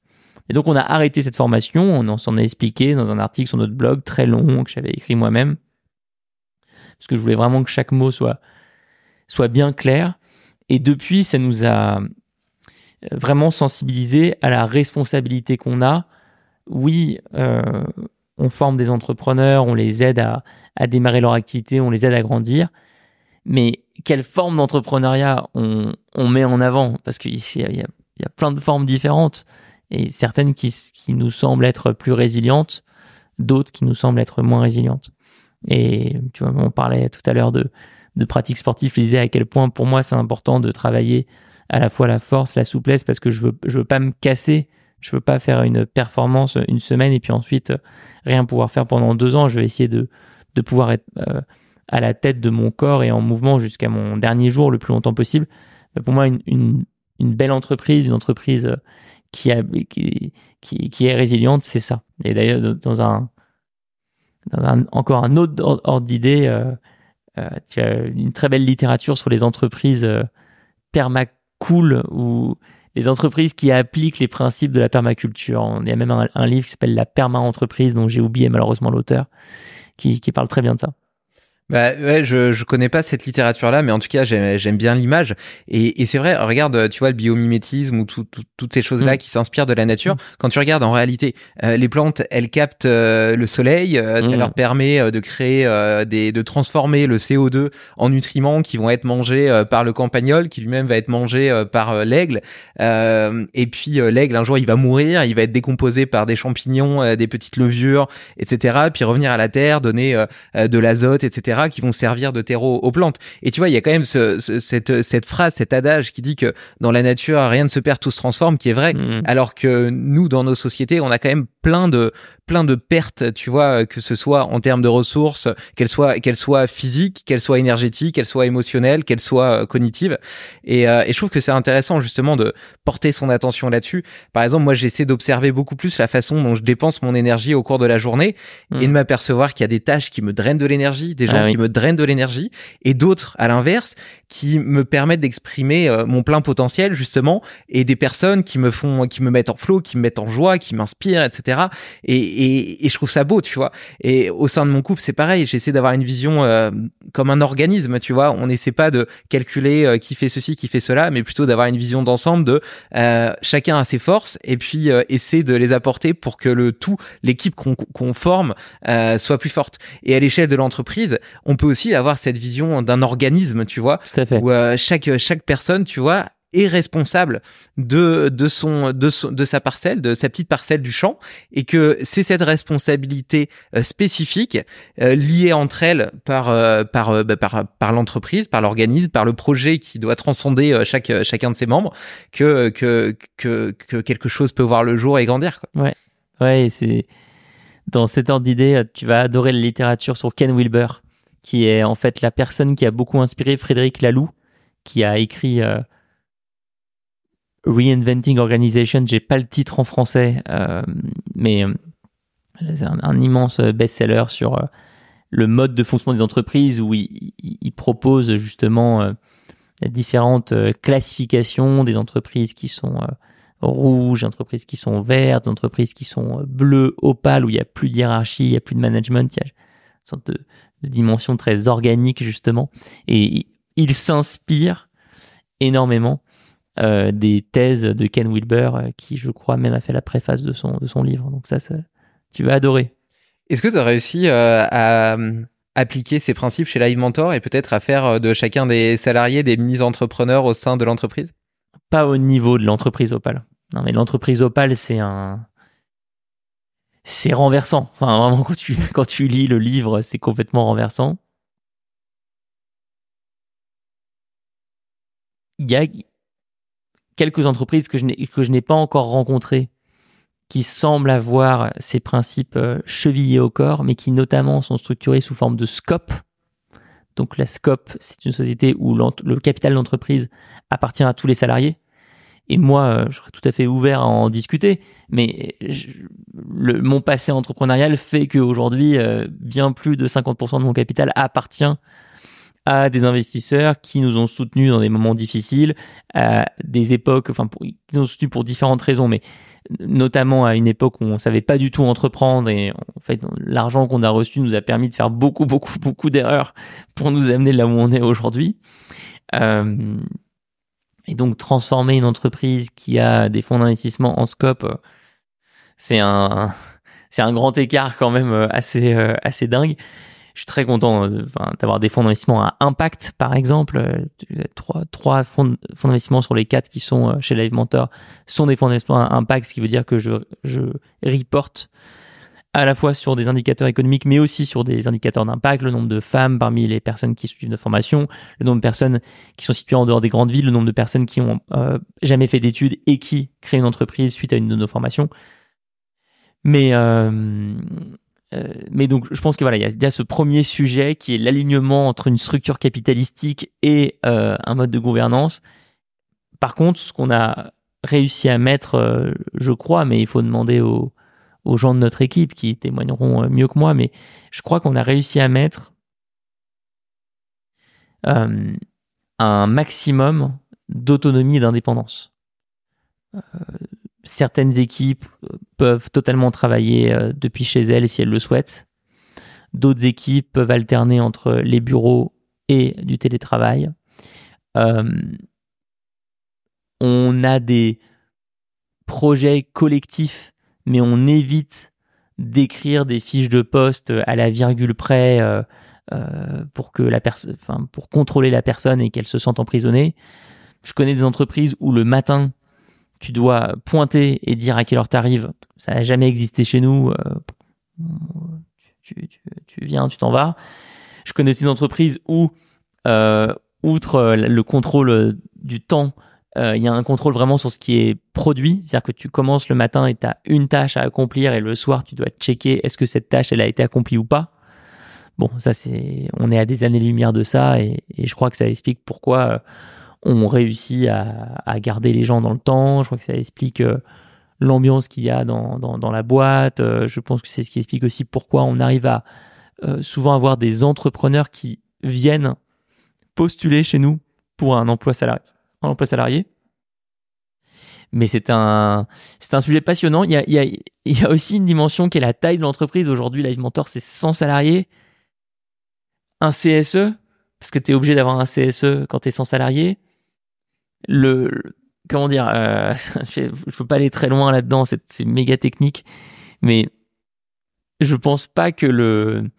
B: Et donc on a arrêté cette formation, on s'en a expliqué dans un article sur notre blog très long que j'avais écrit moi-même, parce que je voulais vraiment que chaque mot soit, soit bien clair. Et depuis, ça nous a euh, vraiment sensibilisé à la responsabilité qu'on a. Oui, euh, on forme des entrepreneurs, on les aide à, démarrer leur activité, on les aide à grandir, mais quelle forme d'entrepreneuriat on, met en avant? Parce qu'il y, y, a, plein de formes différentes et certaines qui, nous semblent être plus résilientes, d'autres qui nous semblent être moins résilientes. Et tu vois, on parlait tout à l'heure de, de pratiques sportives. Je disais à quel point pour moi c'est important de travailler à la fois la force, la souplesse, parce que je veux, je veux pas me casser. Je veux pas faire une performance une semaine et puis ensuite rien pouvoir faire pendant deux ans. Je vais essayer de, de pouvoir être euh, à la tête de mon corps et en mouvement jusqu'à mon dernier jour le plus longtemps possible. Pour moi, une, une, belle entreprise, une entreprise euh, qui, a, qui, qui, est résiliente, c'est ça. Et d'ailleurs, dans un, dans un, encore un autre ordre d'idée, euh, euh, tu as une très belle littérature sur les entreprises euh, permacool ou les entreprises qui appliquent les principes de la permaculture. Il y a même un, livre qui s'appelle La perma-entreprise, dont j'ai oublié malheureusement l'auteur, qui, qui parle très bien de ça.
A: Bah ouais, je je connais pas cette littérature là, mais en tout cas j'aime j'aime bien l'image et, et c'est vrai. Regarde, tu vois le biomimétisme ou tout, toutes ces choses là mm. qui s'inspirent de la nature. Mm. Quand tu regardes en réalité, euh, les plantes elles captent euh, le soleil, euh, ça mm. leur permet de créer des de transformer le CO2 en nutriments qui vont être mangés par le campagnol, qui lui-même va être mangé par l'aigle. et puis l'aigle un jour il va mourir, il va être décomposé par des champignons, des petites levures, etc. Puis revenir à la terre, donner de l'azote, etc qui vont servir de terreau aux plantes. Et tu vois, il y a quand même ce, cette, cette phrase, cet adage qui dit que dans la nature, rien ne se perd, tout se transforme, qui est vrai. Mmh. Alors que nous, dans nos sociétés, on a quand même plein de plein de pertes, tu vois, que ce soit en termes de ressources, qu'elles soient qu'elles soient physiques, qu'elles soient énergétiques, qu'elles soient émotionnelles, qu'elles soient euh, cognitives. Et, euh, et je trouve que c'est intéressant justement de porter son attention là-dessus. Par exemple, moi, j'essaie d'observer beaucoup plus la façon dont je dépense mon énergie au cours de la journée et de mmh. m'apercevoir qu'il y a des tâches qui me drainent de l'énergie, des gens ah qui me drainent de l'énergie, et d'autres, à l'inverse, qui me permettent d'exprimer euh, mon plein potentiel justement, et des personnes qui me font, qui me mettent en flot, qui me mettent en joie, qui m'inspirent, etc. Et, et, et, je trouve ça beau, tu vois. Et au sein de mon couple, c'est pareil. J'essaie d'avoir une vision euh, comme un organisme, tu vois. On n'essaie pas de calculer euh, qui fait ceci, qui fait cela, mais plutôt d'avoir une vision d'ensemble de chacun a ses forces et puis essaie de les apporter pour que le tout, l'équipe qu'on forme, soit plus forte. Et à l'échelle de l'entreprise, on peut aussi avoir cette vision d'un organisme, tu vois,
B: Tout à fait.
A: où euh, chaque chaque personne, tu vois, est responsable de de son de son, de sa parcelle, de sa petite parcelle du champ, et que c'est cette responsabilité euh, spécifique euh, liée entre elles par par bah, par par l'entreprise, par l'organisme, par le projet qui doit transcender chaque chacun de ses membres, que que que que quelque chose peut voir le jour et grandir. Quoi.
B: Ouais, ouais, c'est dans cet ordre d'idée, tu vas adorer la littérature sur Ken Wilber qui est en fait la personne qui a beaucoup inspiré Frédéric Laloux, qui a écrit euh, Reinventing Organization. J'ai pas le titre en français, euh, mais euh, c'est un, immense best-seller sur le mode de fonctionnement des entreprises où il, propose justement différentes classifications des entreprises qui sont rouges, entreprises qui sont vertes, entreprises qui sont bleues, opales, où il y a plus de hiérarchie, il y a plus de management, il y a une sorte de dimension très organique justement. Et il s'inspire énormément euh, des thèses de Ken Wilber, euh, qui je crois même a fait la préface de son, de son livre. Donc ça, ça tu vas adorer.
A: Est-ce que tu as réussi euh, à appliquer ces principes chez Live Mentor et peut-être à faire de chacun des salariés des mini-entrepreneurs au sein de l'entreprise?
B: Pas au niveau de l'entreprise Opal. Non, mais l'entreprise Opal, c'est un, c'est renversant. Enfin, vraiment, quand tu, quand tu lis le livre, c'est complètement renversant. il y a quelques entreprises que je n'ai pas encore rencontrées qui semblent avoir ces principes euh, chevillés au corps, mais qui notamment sont structurés sous forme de scope. Donc la scope, c'est une société où le capital d'entreprise appartient à tous les salariés. Et moi, euh, je serais tout à fait ouvert à en discuter, mais mon passé entrepreneurial fait qu'aujourd'hui, euh, bien plus de 50% de mon capital appartient à des investisseurs qui nous ont soutenus dans des moments difficiles, à des époques, enfin, qui nous ont soutenus pour différentes raisons, mais notamment à une époque où on savait pas du tout entreprendre et en fait l'argent qu'on a reçu nous a permis de faire beaucoup beaucoup beaucoup d'erreurs pour nous amener là où on est aujourd'hui. Euh, et donc transformer une entreprise qui a des fonds d'investissement en scope, c'est un c'est un grand écart quand même euh, assez euh, assez dingue. Je suis très content d'avoir des fonds d'investissement à impact, par exemple. Trois, trois fonds, d'investissement sur les quatre qui sont chez Live Mentor sont des fonds d'investissement à impact, ce qui veut dire que je, je reporte à la fois sur des indicateurs économiques, mais aussi sur des indicateurs d'impact, le nombre de femmes parmi les personnes qui suivent nos formations, le nombre de personnes qui sont situées en dehors des grandes villes, le nombre de personnes qui ont euh, jamais fait d'études et qui créent une entreprise suite à une de nos formations. Mais euh, euh, mais donc je pense que voilà, il y, a, ce premier sujet qui est l'alignement entre une structure capitalistique et un mode de gouvernance. Par contre, ce qu'on a réussi à mettre, je crois, mais il faut demander aux gens de notre équipe qui témoigneront euh, mieux que moi, mais je crois qu'on a réussi à mettre euh, un maximum d'autonomie et d'indépendance. Euh, certaines équipes peuvent totalement travailler depuis chez elles si elles le souhaitent. D'autres équipes peuvent alterner entre les bureaux et du télétravail. on a des projets collectifs mais on évite d'écrire des fiches de poste à la virgule près euh, euh, pour que la pour contrôler la personne et qu'elle se sente emprisonnée. Je connais des entreprises où le matin tu dois pointer et dire à quelle heure tu arrives. Ça n'a jamais existé chez nous. Euh, tu, viens, tu t'en vas. Je connais des entreprises où, outre le contrôle du temps euh, il y a un contrôle vraiment sur ce qui est produit, c'est-à-dire que tu commences le matin et tu as une tâche à accomplir et le soir tu dois checker est-ce que cette tâche elle a été accomplie ou pas. Bon, ça c'est, on est à des années-lumière de ça et, je crois que ça explique pourquoi euh, on réussit à, garder les gens dans le temps. Je crois que ça explique euh, l'ambiance qu'il y a dans, la boîte. je pense que c'est ce qui explique aussi pourquoi on arrive à souvent avoir des entrepreneurs qui viennent postuler chez nous pour un emploi salarié en emploi salarié. Mais c'est un, un sujet passionnant. Il y, a, il, y a, il y a aussi une dimension qui est la taille de l'entreprise. Aujourd'hui, Live Mentor, c'est 100 salariés. Un CSE, parce que tu es obligé d'avoir un CSE quand tu es 100 salariés. Le, comment dire, euh, je ne peux pas aller très loin là-dedans, c'est méga technique. Mais je pense pas que le,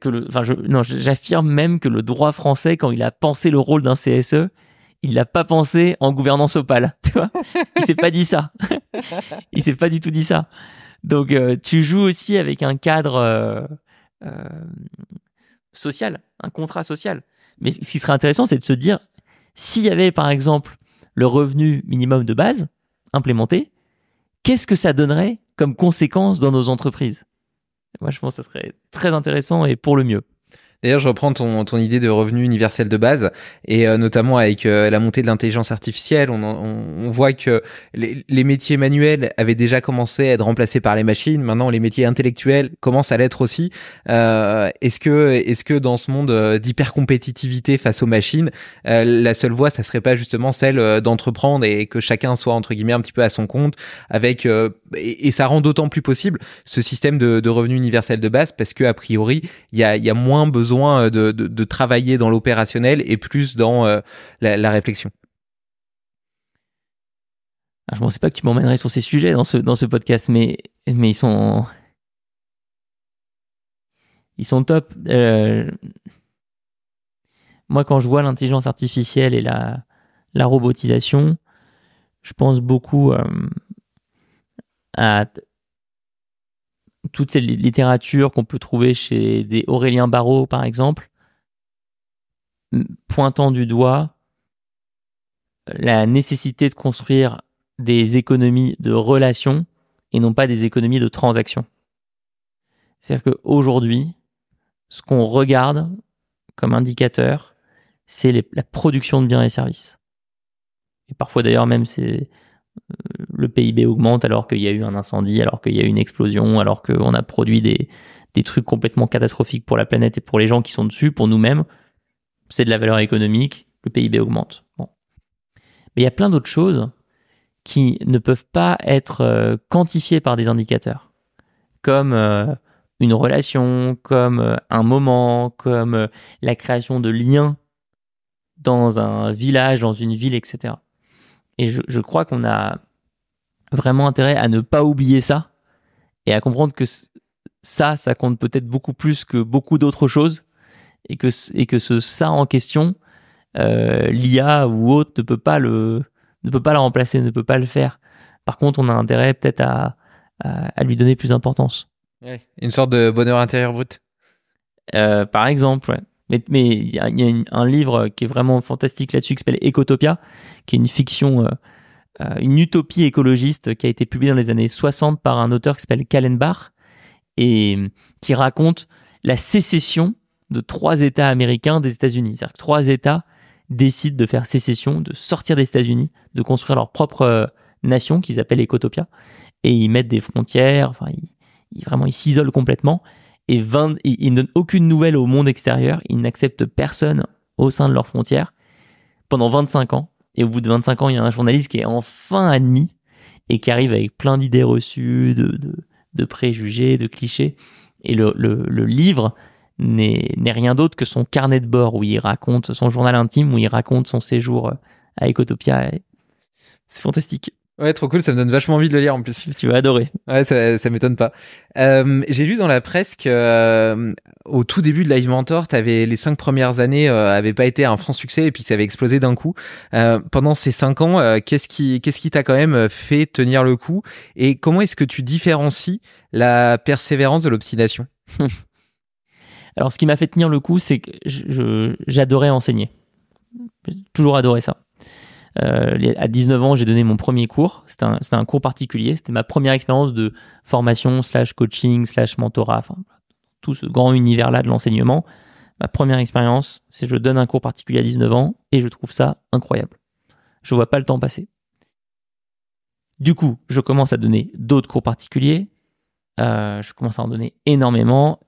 B: que le, enfin, je, non, j'affirme même que le droit français, quand il a pensé le rôle d'un CSE, il l'a pas pensé en gouvernance opale, tu vois. Il s'est pas dit ça. il s'est pas du tout dit ça. Donc euh, tu joues aussi avec un cadre euh, euh, social, un contrat social. Mais ce qui serait intéressant, c'est de se dire s'il y avait par exemple le revenu minimum de base implémenté, qu'est-ce que ça donnerait comme conséquence dans nos entreprises? Moi, je pense que ça serait très intéressant et pour le mieux.
A: D'ailleurs, je reprends ton, ton idée de revenu universel de base, et euh, notamment avec euh, la montée de l'intelligence artificielle, on, on, on, voit que les, les, métiers manuels avaient déjà commencé à être remplacés par les machines. Maintenant, les métiers intellectuels commencent à l'être aussi. Euh, est-ce que, est-ce que dans ce monde euh, d'hyper compétitivité face aux machines, la seule voie, ça serait pas justement celle d'entreprendre et que chacun soit entre guillemets un petit peu à son compte, avec et, et, ça rend d'autant plus possible ce système de, de revenu universel de base parce que a priori, il y a, y a moins besoin euh, de, de, travailler dans l'opérationnel et plus dans euh, la, réflexion.
B: Ah, je ne pensais pas que tu m'emmènerais sur ces sujets dans ce, dans ce podcast, mais, mais ils sont. Ils sont top. Euh, moi, quand je vois l'intelligence artificielle et la, la robotisation, je pense beaucoup à toute cette littérature qu'on peut trouver chez des Aurélien Barraud, par exemple, pointant du doigt la nécessité de construire des économies de relations et non pas des économies de transactions. C'est-à-dire qu'aujourd'hui, ce qu'on regarde comme indicateur, c'est la production de biens et services. Et parfois d'ailleurs même c'est euh, le PIB augmente alors qu'il y a eu un incendie, alors qu'il y a eu une explosion, alors qu'on a produit des, trucs complètement catastrophiques pour la planète et pour les gens qui sont dessus, pour nous-mêmes. C'est de la valeur économique, le PIB augmente. Bon. Mais il y a plein d'autres choses qui ne peuvent pas être euh, quantifiées par des indicateurs, comme euh, une relation, comme un moment, comme la création de liens dans un village, dans une ville, etc. Et je, crois qu'on a vraiment intérêt à ne pas oublier ça et à comprendre que ça, ça compte peut-être beaucoup plus que beaucoup d'autres choses et que, et que ce ça en question, euh, l'IA ou autre ne peut pas le, ne peut pas la remplacer, ne peut pas le faire. Par contre, on a intérêt peut-être à, à, lui donner plus d'importance.
A: une sorte de bonheur intérieur brut.
B: Euh, par exemple, ouais. Mais il y a, un livre qui est vraiment fantastique là-dessus qui s'appelle Ecotopia, qui est une fiction, euh, euh, une utopie écologiste qui a été publiée dans les années 60 par un auteur qui s'appelle Kallenbach et qui raconte la sécession de trois États américains des États-Unis. C'est-à-dire que trois États décident de faire sécession, de sortir des États-Unis, de construire leur propre euh, nation qu'ils appellent Ecotopia, et ils mettent des frontières. Enfin, ils, vraiment, ils s'isolent complètement et, 20, ils ne donnent aucune nouvelle au monde extérieur, ils n'acceptent personne au sein de leurs frontières pendant 25 ans. Et au bout de 25 ans, il y a un journaliste qui est enfin admis et qui arrive avec plein d'idées reçues, de, de, préjugés, de clichés. Et le, le, livre n'est rien d'autre que son carnet de bord où il raconte son journal intime, où il raconte son séjour à Ecotopia. C'est fantastique.
A: Ouais, trop cool, ça me donne vachement envie de le lire en plus.
B: Tu vas adorer.
A: Ouais, ça, ça m'étonne pas. Euh, j'ai lu dans la presse que euh, au tout début de Live Mentor, avais les cinq premières années euh, avaient pas été un franc succès et puis ça avait explosé d'un coup. Euh, pendant ces cinq ans, qu'est-ce qui qu'est-ce qui t'a quand même fait tenir le coup et comment est-ce que tu différencies la persévérance de l'obstination?
B: Alors, ce qui m'a fait tenir le coup, c'est que j'adorais enseigner. J'ai toujours adoré ça. Euh, à 19 ans, j'ai donné mon premier cours. C'était un, cours particulier. C'était ma première expérience de formation slash coaching slash mentorat. Enfin, tout ce grand univers-là de l'enseignement. Ma première expérience, c'est je donne un cours particulier à 19 ans et je trouve ça incroyable. Je vois pas le temps passer. Du coup, je commence à donner d'autres cours particuliers. Euh, je commence à en donner énormément.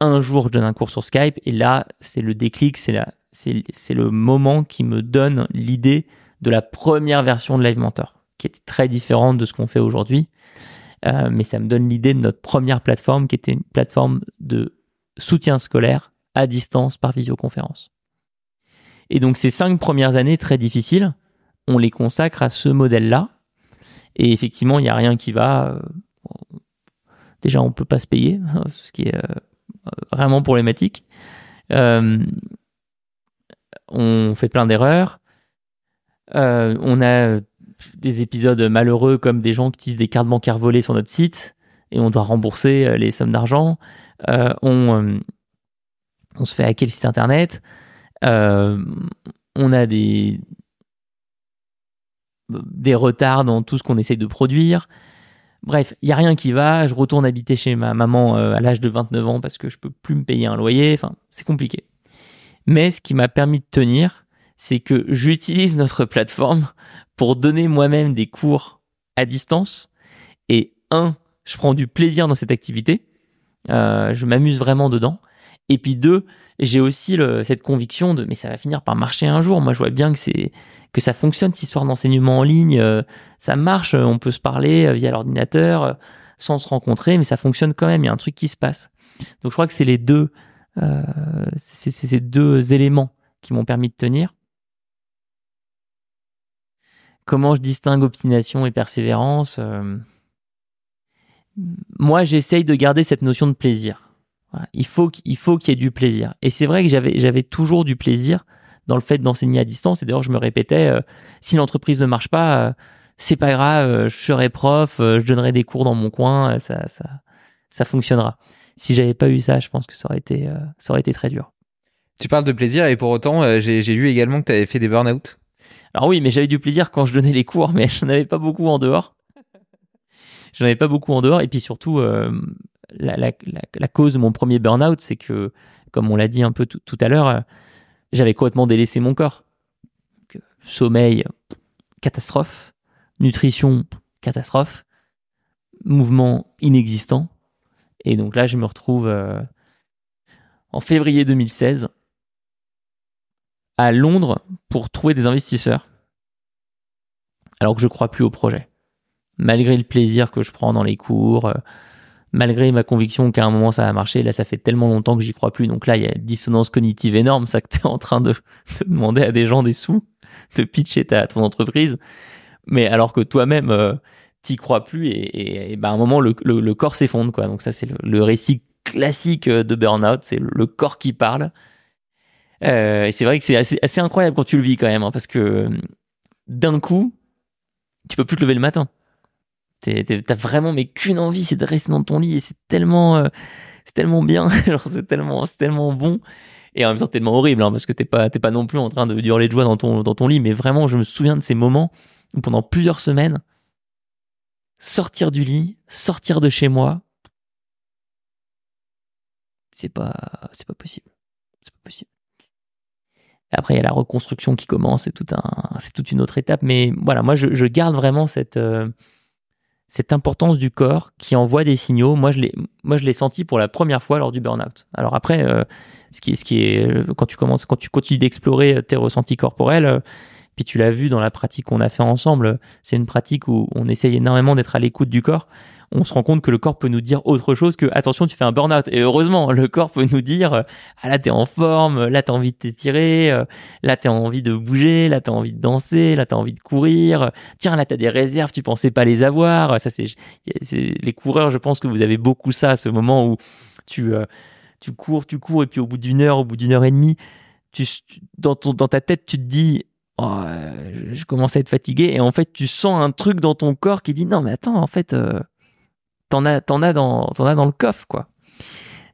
B: Un jour, je donne un cours sur Skype et là, c'est le déclic, c'est le moment qui me donne l'idée de la première version de Live Mentor, qui était très différente de ce qu'on fait aujourd'hui. Euh, mais ça me donne l'idée de notre première plateforme, qui était une plateforme de soutien scolaire à distance par visioconférence. Et donc ces cinq premières années très difficiles, on les consacre à ce modèle-là. Et effectivement, il n'y a rien qui va. Euh, déjà, on ne peut pas se payer, ce qui est euh, vraiment problématique. on fait plein d'erreurs. Euh, on a des épisodes malheureux comme des gens qui utilisent des cartes bancaires volées sur notre site et on doit rembourser euh, les sommes d'argent. Euh, on, on se fait hacker le site internet. on a des, des retards dans tout ce qu'on essaye de produire. Bref, il n'y a rien qui va. Je retourne habiter chez ma maman à l'âge de 29 ans parce que je peux plus me payer un loyer. Enfin, c'est compliqué. Mais ce qui m'a permis de tenir, c'est que j'utilise notre plateforme pour donner moi-même des cours à distance. Et un, je prends du plaisir dans cette activité. Euh, je m'amuse vraiment dedans. Et puis deux, j'ai aussi cette conviction de mais ça va finir par marcher un jour. Moi, je vois bien que c'est que ça fonctionne cette histoire d'enseignement en ligne. Euh, ça marche, on peut se parler euh, via l'ordinateur sans se rencontrer, mais ça fonctionne quand même. Il y a un truc qui se passe. Donc, je crois que c'est les deux, c'est ces deux éléments qui m'ont permis de tenir. Comment je distingue obstination et persévérance euh, Moi, j'essaye de garder cette notion de plaisir. Il faut qu'il faut qu'il y ait du plaisir. Et c'est vrai que j'avais toujours du plaisir dans le fait d'enseigner à distance. Et d'ailleurs, je me répétais, euh, si l'entreprise ne marche pas, euh, c'est pas grave, je serai prof, je donnerai des cours dans mon coin, ça ça ça fonctionnera. Si j'avais pas eu ça, je pense que ça aurait été ça aurait été très dur.
A: Tu parles de plaisir et pour autant, j'ai lu également que tu avais fait des burn-out.
B: Alors oui, mais j'avais du plaisir quand je donnais les cours, mais j'en avais pas beaucoup en dehors. J'en avais pas beaucoup en dehors. Et puis surtout, euh, la, cause de mon premier burn-out, c'est que, comme on l'a dit un peu tout à l'heure, euh, j'avais complètement délaissé mon corps. sommeil, catastrophe. Nutrition, catastrophe. Mouvement inexistant. Et donc là, je me retrouve euh, en février 2016 à Londres pour trouver des investisseurs. Alors que je crois plus au projet. Malgré le plaisir que je prends dans les cours, euh, malgré ma conviction qu'à un moment ça va marcher, là ça fait tellement longtemps que j'y crois plus. Donc là, il y a une dissonance cognitive énorme, ça que tu es en train de, demander à des gens des sous, de pitcher ta, ton entreprise. Mais alors que toi-même, euh, t'y crois plus et, ben, à un moment le, le, corps s'effondre. Donc ça c'est le, récit classique de burn-out, c'est le, corps qui parle. Euh, et c'est vrai que c'est assez, incroyable quand tu le vis quand même, hein, parce que d'un coup, tu peux plus te lever le matin. T'as vraiment mais qu'une envie, c'est de rester dans ton lit et c'est tellement, euh, tellement bien, c'est tellement, tellement bon et en même temps tellement horrible hein, parce que t'es pas, pas non plus en train de hurler de joie dans ton, dans ton lit, mais vraiment, je me souviens de ces moments où pendant plusieurs semaines, sortir du lit, sortir de chez moi, c'est pas, c'est pas possible. C'est pas possible. Après, il y a la reconstruction qui commence, c'est toute une autre étape. Mais voilà, moi, je, garde vraiment cette, euh, cette importance du corps qui envoie des signaux. Moi, je l'ai, senti pour la première fois lors du burn-out. Alors après, euh, ce qui est, euh, quand tu commences, quand tu continues d'explorer tes ressentis corporels, puis tu l'as vu dans la pratique qu'on a fait ensemble, c'est une pratique où on essaye énormément d'être à l'écoute du corps. On se rend compte que le corps peut nous dire autre chose que attention, tu fais un burn-out. Et heureusement, le corps peut nous dire ah là t'es en forme, là t'as envie de t'étirer, là t'as envie de bouger, là t'as envie de danser, là t'as envie de courir. Tiens là t'as des réserves, tu pensais pas les avoir. Ça c'est les coureurs, je pense que vous avez beaucoup ça, ce moment où tu euh, tu cours, tu cours et puis au bout d'une heure, au bout d'une heure et demie, tu dans ton dans ta tête tu te dis oh, je, commence à être fatigué et en fait tu sens un truc dans ton corps qui dit non mais attends en fait euh, t'en as dans le coffre quoi.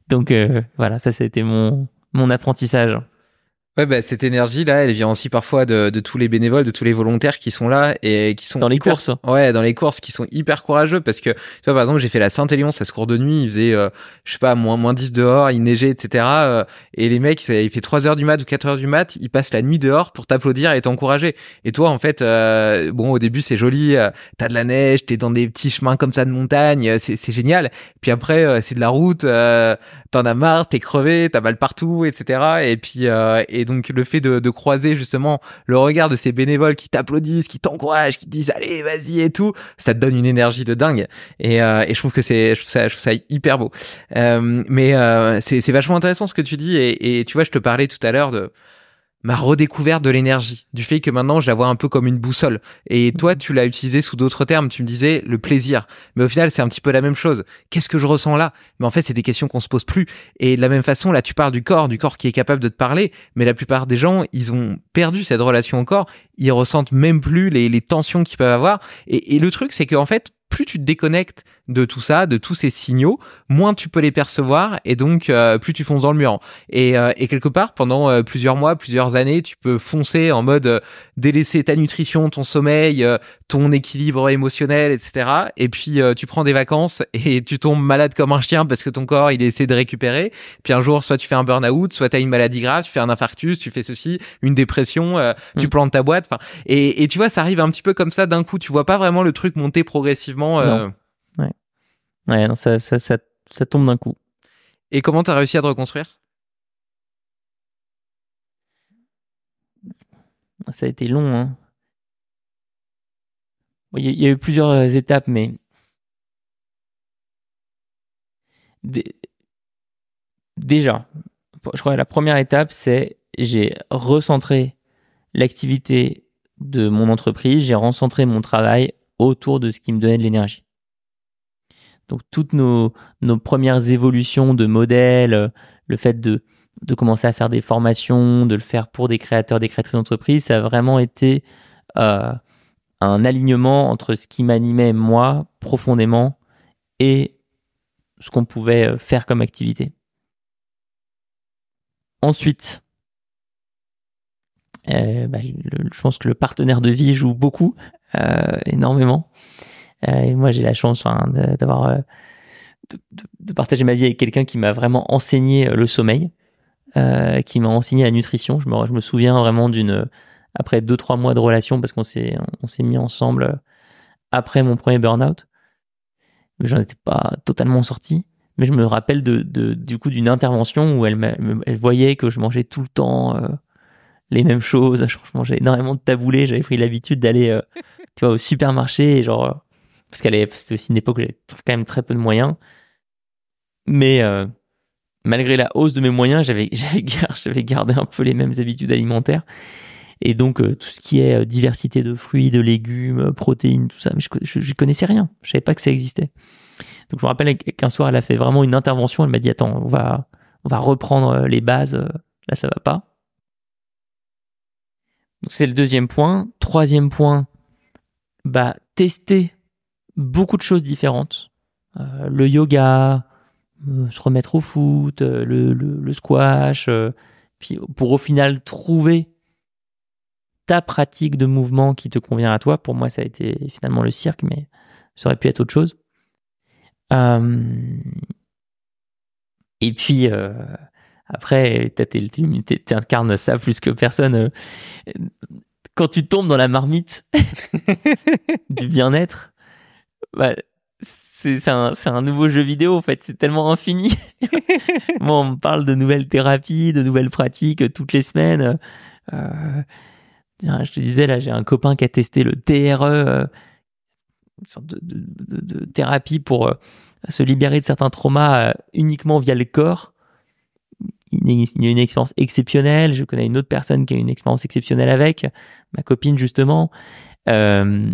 B: Donc euh, voilà ça c'était mon mon apprentissage
A: Ouais, bah, cette énergie-là, elle vient aussi parfois de, de, tous les bénévoles, de tous les volontaires qui sont là et qui sont
B: dans les courses.
A: Ouais, dans les courses, qui sont hyper courageux parce que, tu vois, par exemple, j'ai fait la Saint-Élion, ça se court de nuit, il faisait, euh, je sais pas, moins, moins 10 dehors, il neigeait, etc. Euh, et les mecs, il fait 3 heures du mat ou 4 heures du mat, ils passent la nuit dehors pour t'applaudir et t'encourager. Et toi, en fait, euh, bon, au début, c'est joli, t'as de la neige, t'es dans des petits chemins comme ça de montagne, c'est génial. Puis après, c'est de la route, t'en as marre, t'es crevé, t'as mal partout, etc. Et puis, et donc le fait de, croiser justement le regard de ces bénévoles qui t'applaudissent, qui t'encouragent, qui disent allez vas-y et tout, ça te donne une énergie de dingue. Et, euh, je trouve que c'est, je trouve ça, hyper beau. Euh, mais euh, c'est, vachement intéressant ce que tu dis. et tu vois, je te parlais tout à l'heure de ma redécouverte de l'énergie, du fait que maintenant je la vois un peu comme une boussole. Et toi, mhm. tu l'as utilisé sous d'autres termes, tu me disais le plaisir. Mais au final, c'est un petit peu la même chose. Qu'est-ce que je ressens là? Mais en fait, c'est des questions qu'on se pose plus. Et de la même façon, là, tu parles du corps, du corps qui est capable de te parler, mais la plupart des gens, ils ont perdu cette relation au corps, ils ressentent même plus les, les tensions qu'ils peuvent avoir. Et, et le truc, c'est qu'en fait, plus tu te déconnectes de tout ça, de tous ces signaux, moins tu peux les percevoir et donc euh, plus tu fonces dans le mur. Et, euh, et quelque part, pendant euh, plusieurs mois, plusieurs années, tu peux foncer en mode délaisser ta nutrition, ton sommeil, ton équilibre émotionnel, etc. Et puis tu prends des vacances et tu tombes malade comme un chien parce que ton corps il essaie de récupérer. Puis un jour, soit tu fais un burn-out, soit tu as une maladie grave, tu fais un infarctus, tu fais ceci, une dépression, tu mm. plantes ta boîte. Et, et tu vois, ça arrive un petit peu comme ça d'un coup. Tu vois pas vraiment le truc monter progressivement.
B: Ouais. Ouais, non, ça, ça, ça, ça tombe d'un coup.
A: Et comment tu as réussi à te reconstruire?
B: Ça a été long. Hein. Il y, a eu plusieurs euh, étapes, mais déjà, je crois que la première étape, c'est j'ai recentré l'activité de mon entreprise, j'ai recentré mon travail autour de ce qui me donnait de l'énergie. Donc toutes nos, premières évolutions de modèles, le fait de, de commencer à faire des formations, de le faire pour des créateurs, des créatrices d'entreprise, ça a vraiment été euh, un alignement entre ce qui m'animait moi profondément et ce qu'on pouvait euh, faire comme activité. Ensuite, Euh, bah, je pense que le partenaire de vie joue beaucoup, euh, énormément. Euh, moi, j'ai la chance d'avoir de, de, partager ma vie avec quelqu'un qui m'a vraiment enseigné le sommeil, qui m'a enseigné la nutrition. Je me, je me souviens vraiment d'une après deux trois mois de relation parce qu'on s'est on s'est mis ensemble après mon premier burn-out. J'en étais pas totalement sorti, mais je me rappelle de, de du coup d'une intervention où elle, elle voyait que je mangeais tout le temps les mêmes choses. Je mangeais énormément de taboulé. J'avais pris l'habitude d'aller, euh, tu vois, au supermarché, genre, euh, parce qu'elle c'était aussi une époque où j'avais quand même très peu de moyens. Mais euh, malgré la hausse de mes moyens, j'avais, j'avais, gardé un peu les mêmes habitudes alimentaires. Et donc tout ce qui est diversité de fruits, de légumes, protéines, tout ça, mais je, je, connaissais rien. Je savais pas que ça existait. Donc je me rappelle qu'un soir, elle a fait vraiment une intervention. Elle m'a dit attends, on va, on va reprendre les bases. Là, ça va pas. C'est le deuxième point. Troisième point, bah, tester beaucoup de choses différentes. Euh, le yoga, euh, se remettre au foot, euh, le, le, squash, puis pour au final trouver ta pratique de mouvement qui te convient à toi. Pour moi, ça a été finalement le cirque, mais ça aurait pu être autre chose. et puis, après, tu incarnes ça plus que personne. Euh, quand tu tombes dans la marmite du bien-être, bah, c'est un, un, nouveau jeu vidéo en fait, c'est tellement infini. bon, on parle de nouvelles thérapies, de nouvelles pratiques toutes les semaines. Euh, je te disais là, j'ai un copain qui a testé le TRE, euh, une sorte de, de, de, thérapie pour euh, se libérer de certains traumas uniquement via le corps a une expérience exceptionnelle. Je connais une autre personne qui a une expérience exceptionnelle avec, ma copine justement. Euh.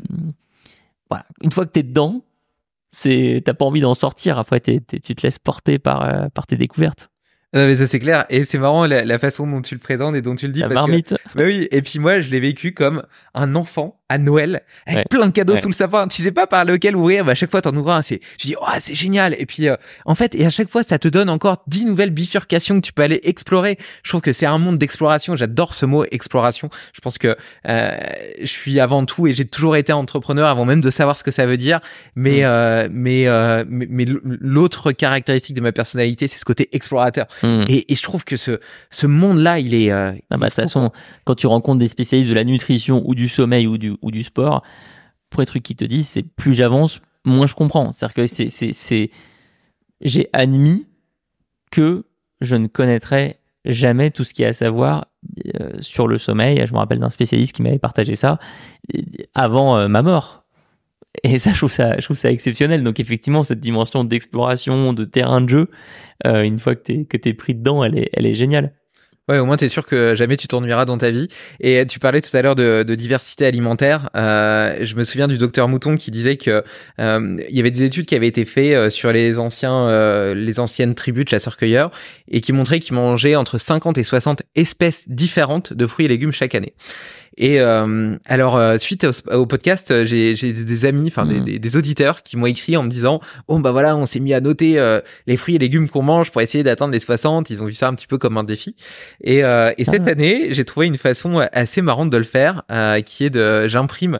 B: Une fois que tu es dedans, c'est t'as pas envie d'en sortir. Après, tu te laisses porter par, euh, par tes découvertes.
A: Non mais ça c'est clair et c'est marrant la, façon dont tu le présentes et dont tu le dis.
B: La marmite.
A: bah oui et puis moi je l'ai vécu comme un enfant à Noël avec plein de cadeaux sous le sapin. Tu sais pas par lequel ouvrir. Bah, à chaque fois, t'en ouvres un. C'est, tu dis, oh, c'est génial. Et puis, euh, en fait, et à chaque fois, ça te donne encore dix nouvelles bifurcations que tu peux aller explorer. Je trouve que c'est un monde d'exploration. J'adore ce mot exploration. Je pense que euh, je suis avant tout et j'ai toujours été entrepreneur avant même de savoir ce que ça veut dire. Mais, mm. euh, mais, euh, mais, mais l'autre caractéristique de ma personnalité, c'est ce côté explorateur. Mm. Et, et, je trouve que ce, ce monde-là, il est. Euh,
B: ah bah, de toute façon, quand tu rencontres des spécialistes de la nutrition ou du sommeil ou du ou du sport, pour les trucs qui te disent, c'est plus j'avance, moins je comprends. C'est-à-dire que c'est, c'est, j'ai admis que je ne connaîtrais jamais tout ce qu'il y a à savoir euh, sur le sommeil. Je me rappelle d'un spécialiste qui m'avait partagé ça avant euh, ma mort. Et ça je, trouve ça, je trouve ça exceptionnel. Donc effectivement, cette dimension d'exploration, de terrain de jeu, euh, une fois que tu es, que es pris dedans, elle est, elle est géniale.
A: Ouais, au moins t'es sûr que jamais tu t'ennuieras dans ta vie. Et tu parlais tout à l'heure de, de, diversité alimentaire. Euh, je me souviens du docteur Mouton qui disait que euh, il y avait des études qui avaient été faites euh, sur les anciens, euh, les anciennes tribus de chasseurs-cueilleurs et qui montraient qu'ils mangeaient entre 50 et 60 espèces différentes de fruits et légumes chaque année. Et euh, alors, euh, suite au, podcast, euh, j'ai des amis, enfin des, mmh. des, auditeurs qui m'ont écrit en me disant Oh, bah voilà, on s'est mis à noter les fruits et légumes qu'on mange pour essayer d'atteindre les 60. Ils ont vu ça un petit peu comme un défi. Et, et cette ah. année, j'ai trouvé une façon assez marrante de le faire, qui est de j'imprime